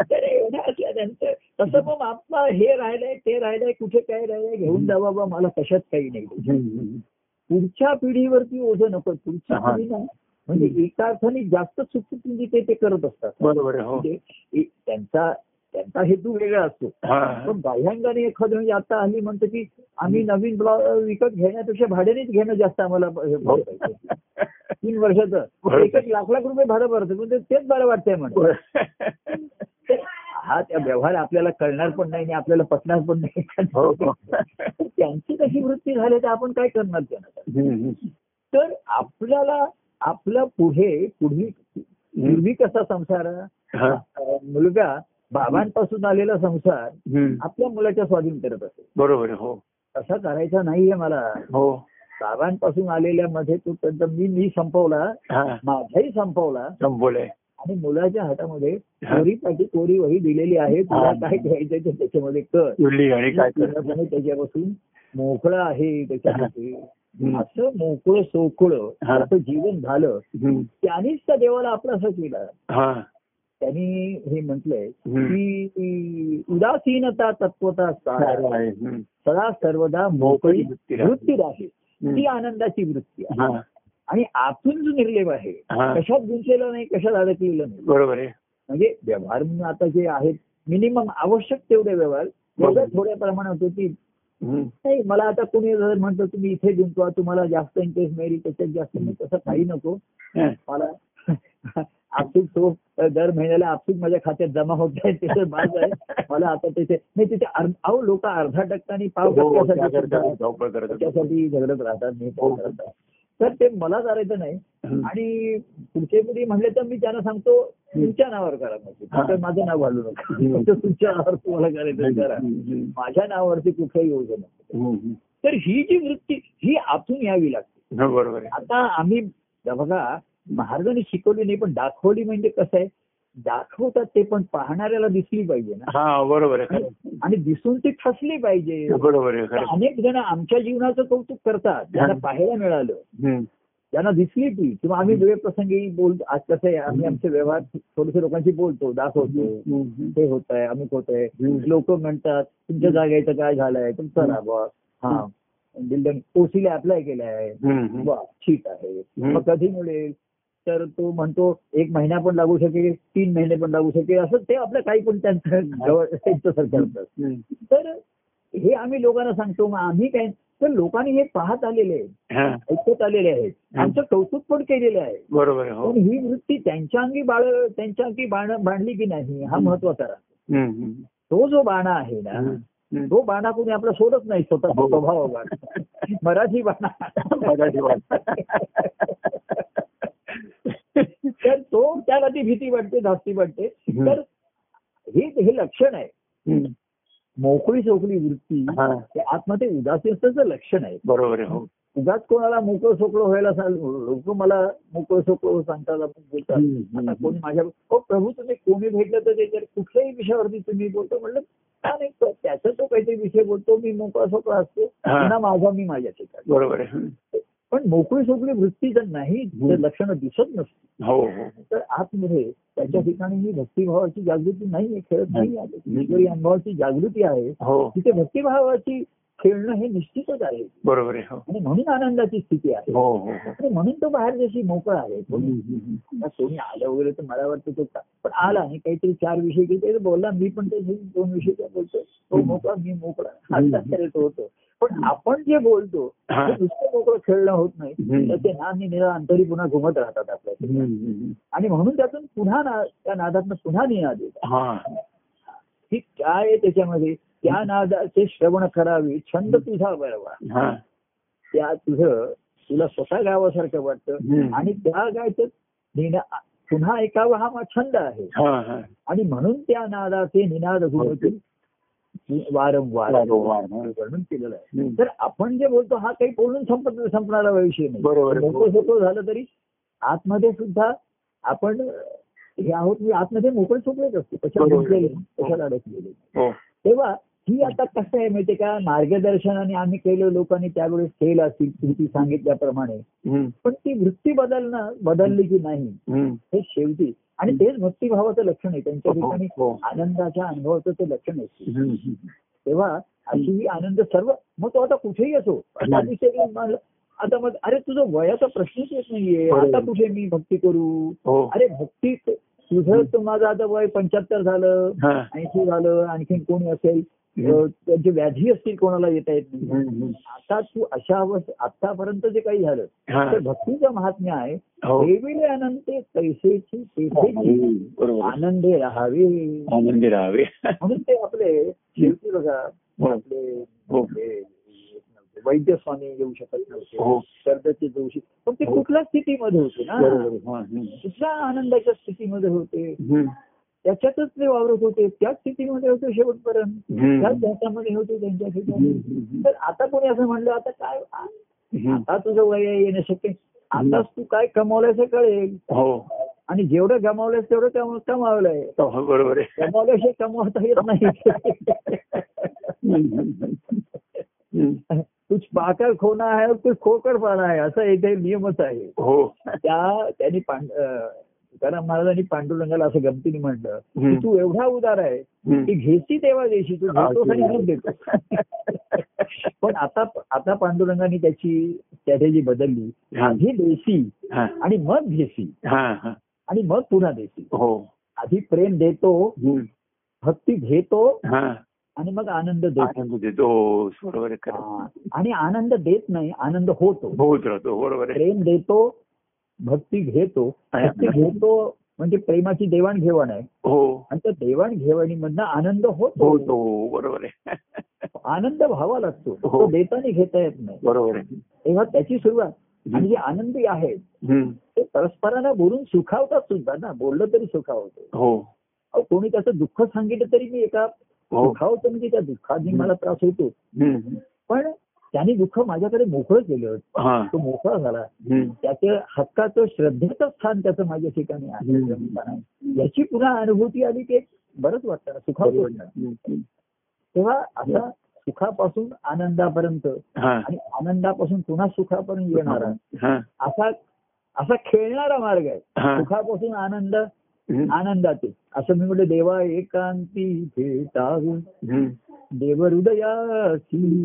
तर एवढं असल्यानंतर तसं मग आपलं हे राहिलंय ते राहिलंय कुठे काय राहिलंय घेऊन जा बाबा मला कशात काही नाही. पुढच्या पिढीवरती ओझं नको. पुढच्या हा. पिढीला म्हणजे एका अर्थाने जास्त चुकीची ते ते करत असतात. बरोबर हो. म्हणजे त्यांचा त्यांचा हेतू वेगळा असतो हा. पण बाह्यांगाने एखादं म्हणजे आता हल्ली म्हणतो की आम्ही नवीन ब्लॉग विकत घेण्यापेक्षा भाड्यानेच घेणं जास्त आम्हाला हे हो. तीन वर्षाचं. एक एक लाख लाख रुपये भाडं भरतं ते- तेच बरं वाटतंय म्हणून तर हा त्या व्यवहार आपल्याला कळणार पण नाही आणि आपल्याला पटणार पण हो, नाही हो. त्यांची तशी वृत्ती झाली तर आपण काय करणार त्यांना. तर आपल्याला आपल्या पुढे पुढे पूर्वी कसा संसार हा. मुलगा बाबांपासून आलेला संसार. आपल्या मुलाच्या स्वाधीन करत असेल. बरोबर हो. तसा करायचा नाहीये मला. हो. बाबांपासून आलेल्या मध्ये तो मी मी संपवला. माझाही संपवला. संपवलंय. आणि मुलाच्या हातामध्ये. कोरीपाठी कोरी वही दिलेली आहे. तुला. काय घ्यायचं ते त्याच्यामध्ये कर. त्याच्यापासून मोकळं आहे त्याच्यामध्ये. असं मोकळं सोकळं. असं जीवन झालं. त्यानेच त्या देवाला आपलासा केला. हा. त्यांनी हे म्हटलंय. की उदासीनता तत्वता. सदा सर्वदा मोकळी वृत्ती राहील. ती आनंदाची वृत्ती आहे आणि आतून जो निर्लेप आहे. कशात गुंतलेलं नाही कशात अडकलेलं नाही बरोबर आहे म्हणजे व्यवहार म्हणून आता जे आहेत मिनिमम आवश्यक तेवढे व्यवहार एवढ्या. थोड्या प्रमाणात होती. नाही मला आता कोणी जर म्हणतं तुम्ही इथे गुंतवा तुम्हाला जास्त इंटरेस्ट मिळेल त्याच्यात जास्त नाही तसं काही नको. मला आपसूक तो दर महिन्याला आपसूक माझ्या खात्यात जमा होत आहे त्याचं माझ आहे मला आता त्याचे नाही तिथे अहो लोक अर्धा टक्का आणि पाव हो, करत होते. त्याच्यासाठी झगडत राहतात नाही हो. तर ते मला करायचं नाही. आणि पुढचे पिढी म्हणले तर मी त्यांना सांगतो तुमच्या नावावर करा म्हणजे हा. माझं नाव घालू नका तुमच्या नावावर तुम्हाला करायचं करा. माझ्या नावावरती कुठल्याही योजना. तर ही जी वृत्ती ही आतून यावी लागते हो, बरोबर आता आम्ही बघा महाराजांनी शिकवली नाही पण दाखवली म्हणजे कसं आहे? दाखवतात ते पण पाहणाऱ्याला दिसली पाहिजे ना. हा बरोबर आहे. आणि दिसून ती ठसली पाहिजे. बरोबर आहे अनेक जण आमच्या जीवनाचं कौतुक करतात. त्यांना पाहायला मिळालं. त्यांना दिसली ती. किंवा आम्ही वेळप्रसंगी बोल आज कसं आहे आम्ही आमचे व्यवहार थोडेसे लोकांची बोलतो दाखवतो. ते होत आहे अमुक होत आहे. लोक म्हणतात तुमच्या जागेचं काय झालंय? तुमचा राबवा हा. बिल्डिंग ओसीला अप्लाय केलाय. वा ठीक आहे. मग कधी मिळेल? तर तो म्हणतो एक महिना पण लागू शकेल तीन महिने पण लागू शकेल असं ते आपलं काही पण त्यांचं हम्म. तर हे आम्ही लोकांना सांगतो मग आम्ही काय तर लोकांनी हे पाहत आलेले आहेत. ऐकत आलेले आहेत. आमचं कौतुक पण केलेलं आहे. बरोबर हो. पण ही वृत्ती त्यांच्या अंगी बाळ त्यांच्या अंगी बाण बांधली की नाही हा महत्त्वाचा राहतो. तो जो बाणा आहे ना. तो बाणा कोणी आपला सोडत नाही स्वतः हो. स्वभाव बाणा मराठी बाणा. मराठी तर तो त्याला ती भीती वाटते धास्ती वाटते. तर हे हे लक्षण आहे. मोकळी सोकळी वृत्ती हा. आतमध्ये उदासीनतेचं लक्षण आहे बरोबर आहे हो उगाच कोणाला मोकळं सोकळं व्हायला लोक मला मोकळं सोकळं सांगतात आपण बोलतात. आता कोणी माझ्या हो प्रभू तुम्ही कोणी भेटलं तर त्याच्यावर कुठल्याही विषयावरती तुम्ही बोलतो म्हणलं का नाही तो- त्याचा तो काहीतरी विषय बोलतो मी मोकळा सोकळा असतो. पुन्हा माझा मी माझ्या ठिकाणी बरोबर आहे. पण मोकळी सोकळी वृत्ती जर नाही जर लक्षणं दिसत नसतील. हो हो तर आतमध्ये त्याच्या ठिकाणी ही भक्तिभावाची जागृती नाहीये खेळत नाही. आहे. अनुभवाची जागृती आहे. हो. तिथे भक्तिभावाची खेळणं हे निश्चितच आहे. बरोबर आहे हो. आणि म्हणून आनंदाची स्थिती आहे. हो हो हो. आणि म्हणून तो बाहेर जशी मोकळा आहे कोणी आलं वगैरे तर मला वाटतं तो का पण आला आणि काहीतरी चार विषय घेते बोलला मी पण ते दोन विषय काय बोलतो तो. मोकळा मी मोकळा. तो होतो. पण आपण जे बोलतो. ते नुसतं मोकळं खेळणं होत नाही. तर ते नाद निरा अंतरी पुन्हा घुमत राहतात आपल्या. आणि म्हणून त्यातून पुन्हा ना त्या नादातनं पुन्हा निनाद येतात. हा. की काय आहे त्याच्यामध्ये? त्या नादाचे श्रवण करावे छंद तुझा हा. त्या तुझं तुला स्वतः गावासारखं वाटतं. आणि त्या गायचं निना- पुन्हा ऐकावा हा छंद आहे. आणि म्हणून त्या नादाचे निनाद घुमतील वारंवार हा. केलेलं आहे. तर आपण जे बोलतो हा काही बोलून संपत संपणारा विषय नाही. मोकळं सोपं झालं तरी आतमध्ये सुद्धा आपण हे आहोत मी आतमध्ये मोकळे सोपळेच असतो कशा बरोबर. गुंतलेले कशाला अडकलेले हो तेव्हा ही आता कसं आहे माहितीये का मार्गदर्शनाने आम्ही केलं लोकांनी त्यावेळेस केलं असतील कृती सांगितल्याप्रमाणे. पण ती वृत्ती बदलणं बदलली की नाही. हे शेवटी आणि तेच भक्तिभावाचं लक्षण आहे. त्यांच्या हो, ठिकाणी हो. आनंदाच्या अनुभवाचं ते लक्षण आहे. तेव्हा अशी ही आनंद सर्व मग तो आता कुठेही असो. आता मग अरे तुझं वयाचा प्रश्नच येत नाहीये. आता कुठे मी भक्ती करू? हो. अरे भक्ती तुझं माझं आता वय पंच्याहत्तर झालं हा. ऐंशी झालं आणखीन कोणी असेल त्यांचे व्याधी असतील कोणाला येता येत नाही. आता तू अशा अवस्था आतापर्यंत जे काही झालं हा. ते भक्तीचं महात्म्य आहे हो. देविले अनंते पैसेची पैसेची बरोबर आनंदे राहावे आनंदी राहावे म्हणून ते आपले शेवटी बघा हो. आपले हो. हे वैद्य स्वामी येऊ शकत नव्हते हो. कर्जचे जोशी पण ते हो. कुठल्या स्थितीमध्ये होते ना हा. कुठल्या आनंदाच्या स्थितीमध्ये होते. त्याच्यातच ते वावरत होते. त्याच स्थितीमध्ये होते शेवटपर्यंत. त्याच ध्यासामध्ये होते त्यांच्या ठिकाणी. तर आता कोणी असं म्हणलं आता काय. आता तुझं वय आहे, येणं शक्य आहे. आताच तू काय कमावल्याचं कळेल. हो. आणि जेवढं कमावलंयस तेवढं कम- कमावलंय. हो, बरोबर आहे. कमावल्याशिवाय कमावता येत नाही. कुछ पाकर खोना है और कुछ खोकर पाना है असा इथे नियमच आहे. हो. त्या त्यांनी तुकाराम महाराजांनी पांडुरंगाला असं गमतीने म्हटलं की. तू एवढा उदार आहे. की घेती तेव्हा देशी तू घेतोस आणि देतो पण आता आता पांडुरंगाने त्याची स्ट्रॅटेजी बदलली. आधी देशी. आणि मग घेसी हा, हा. आणि मग पुन्हा देसी हो आधी प्रेम देतो. भक्ती घेतो हा. आणि मग आनंद देतो आनंद देतो हो, बरोबर. आणि आनंद देत नाही आनंद होतो होत राहतो बरोबर प्रेम देतो भक्ती घेतो भक्ती घेतो म्हणजे प्रेमाची देवाणघेवाण आहे. हो. आणि त्या देवाणघेवाणीमधनं आनंद होतो. होतो बरोबर आहे. आनंद व्हावा लागतो. हो. तो देताना घेता येत नाही. बरोबर आहे. तेव्हा त्याची सुरुवात. आणि जे आनंदी आहेत. ते परस्परांना बोलून सुखावतात सुद्धा ना. बोललं तरी सुखावतं. हो. कोणी त्याचं दुःख सांगितलं तरी मी एका हो. सुखावतं म्हणजे त्या दुःखाने मला त्रास होतो. पण त्याने दुःख माझ्याकडे मोकळं केलं तो मोकळा झाला. त्याच्या हक्काचं श्रद्धेचं स्थान त्याचं माझ्या ठिकाणी आहे. याची पुन्हा अनुभूती आली एक बरंच वाटतं. हम्म. तेव्हा आता सुखापासून आनंदापर्यंत आणि आनंदापासून पुन्हा सुखापर्यंत येणारा हा असा असा खेळणारा मार्ग आहे. सुखापासून आनंद. आनंदाचे. असं मी म्हटलं देवा एकांती भेटावे. हम्म. देव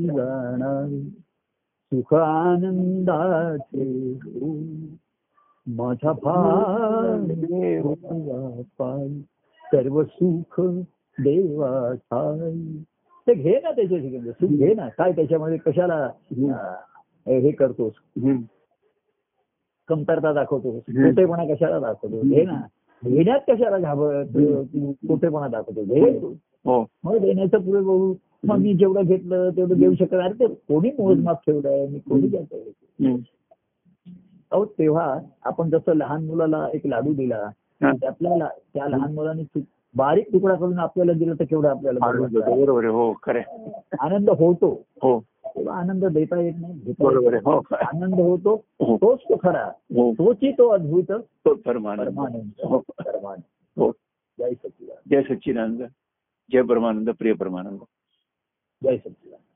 जाणावे. सुख आनंदाचे. माझा पायी सर्व सुख देवा ठाई ते घे ना त्याच्या ठिकाणी सुख घे ना. काय त्याच्यामध्ये कशाला हे करतोस. कमतरता दाखवतोस. खोटेपणा कशाला दाखवतो घे ना. घेण्यात कशाला घाबरत? तू खोटेपणा दाखवतो. घे हो. मग देण्याचं पुढे बघू. मग मी जेवढं घेतलं तेवढं देऊ शकत. अरे ते कोणी मोजमाप ठेवलंय? मी कोणी हम्म. अहो तेव्हा आपण जसं लहान मुलाला एक लाडू दिला हा. त्यातल्या त्या लहान मुलाने बारीक तुकडा करून आपल्याला दिला तर केवढा आपल्याला बरं आनंद. होतो. तेव्हा आनंद देता येत नाही घेता येत हो नाही. आनंद होतो हो. तोच तो खरा हो. तोची तो अद्भुत तो परमानंद. परमानंद हो. परमानंद. हो. जय सच्चिदानंद. जय सच्चिदानंद. जय परमानंद प्रिय परमानंद. जय सच्चिदानंद.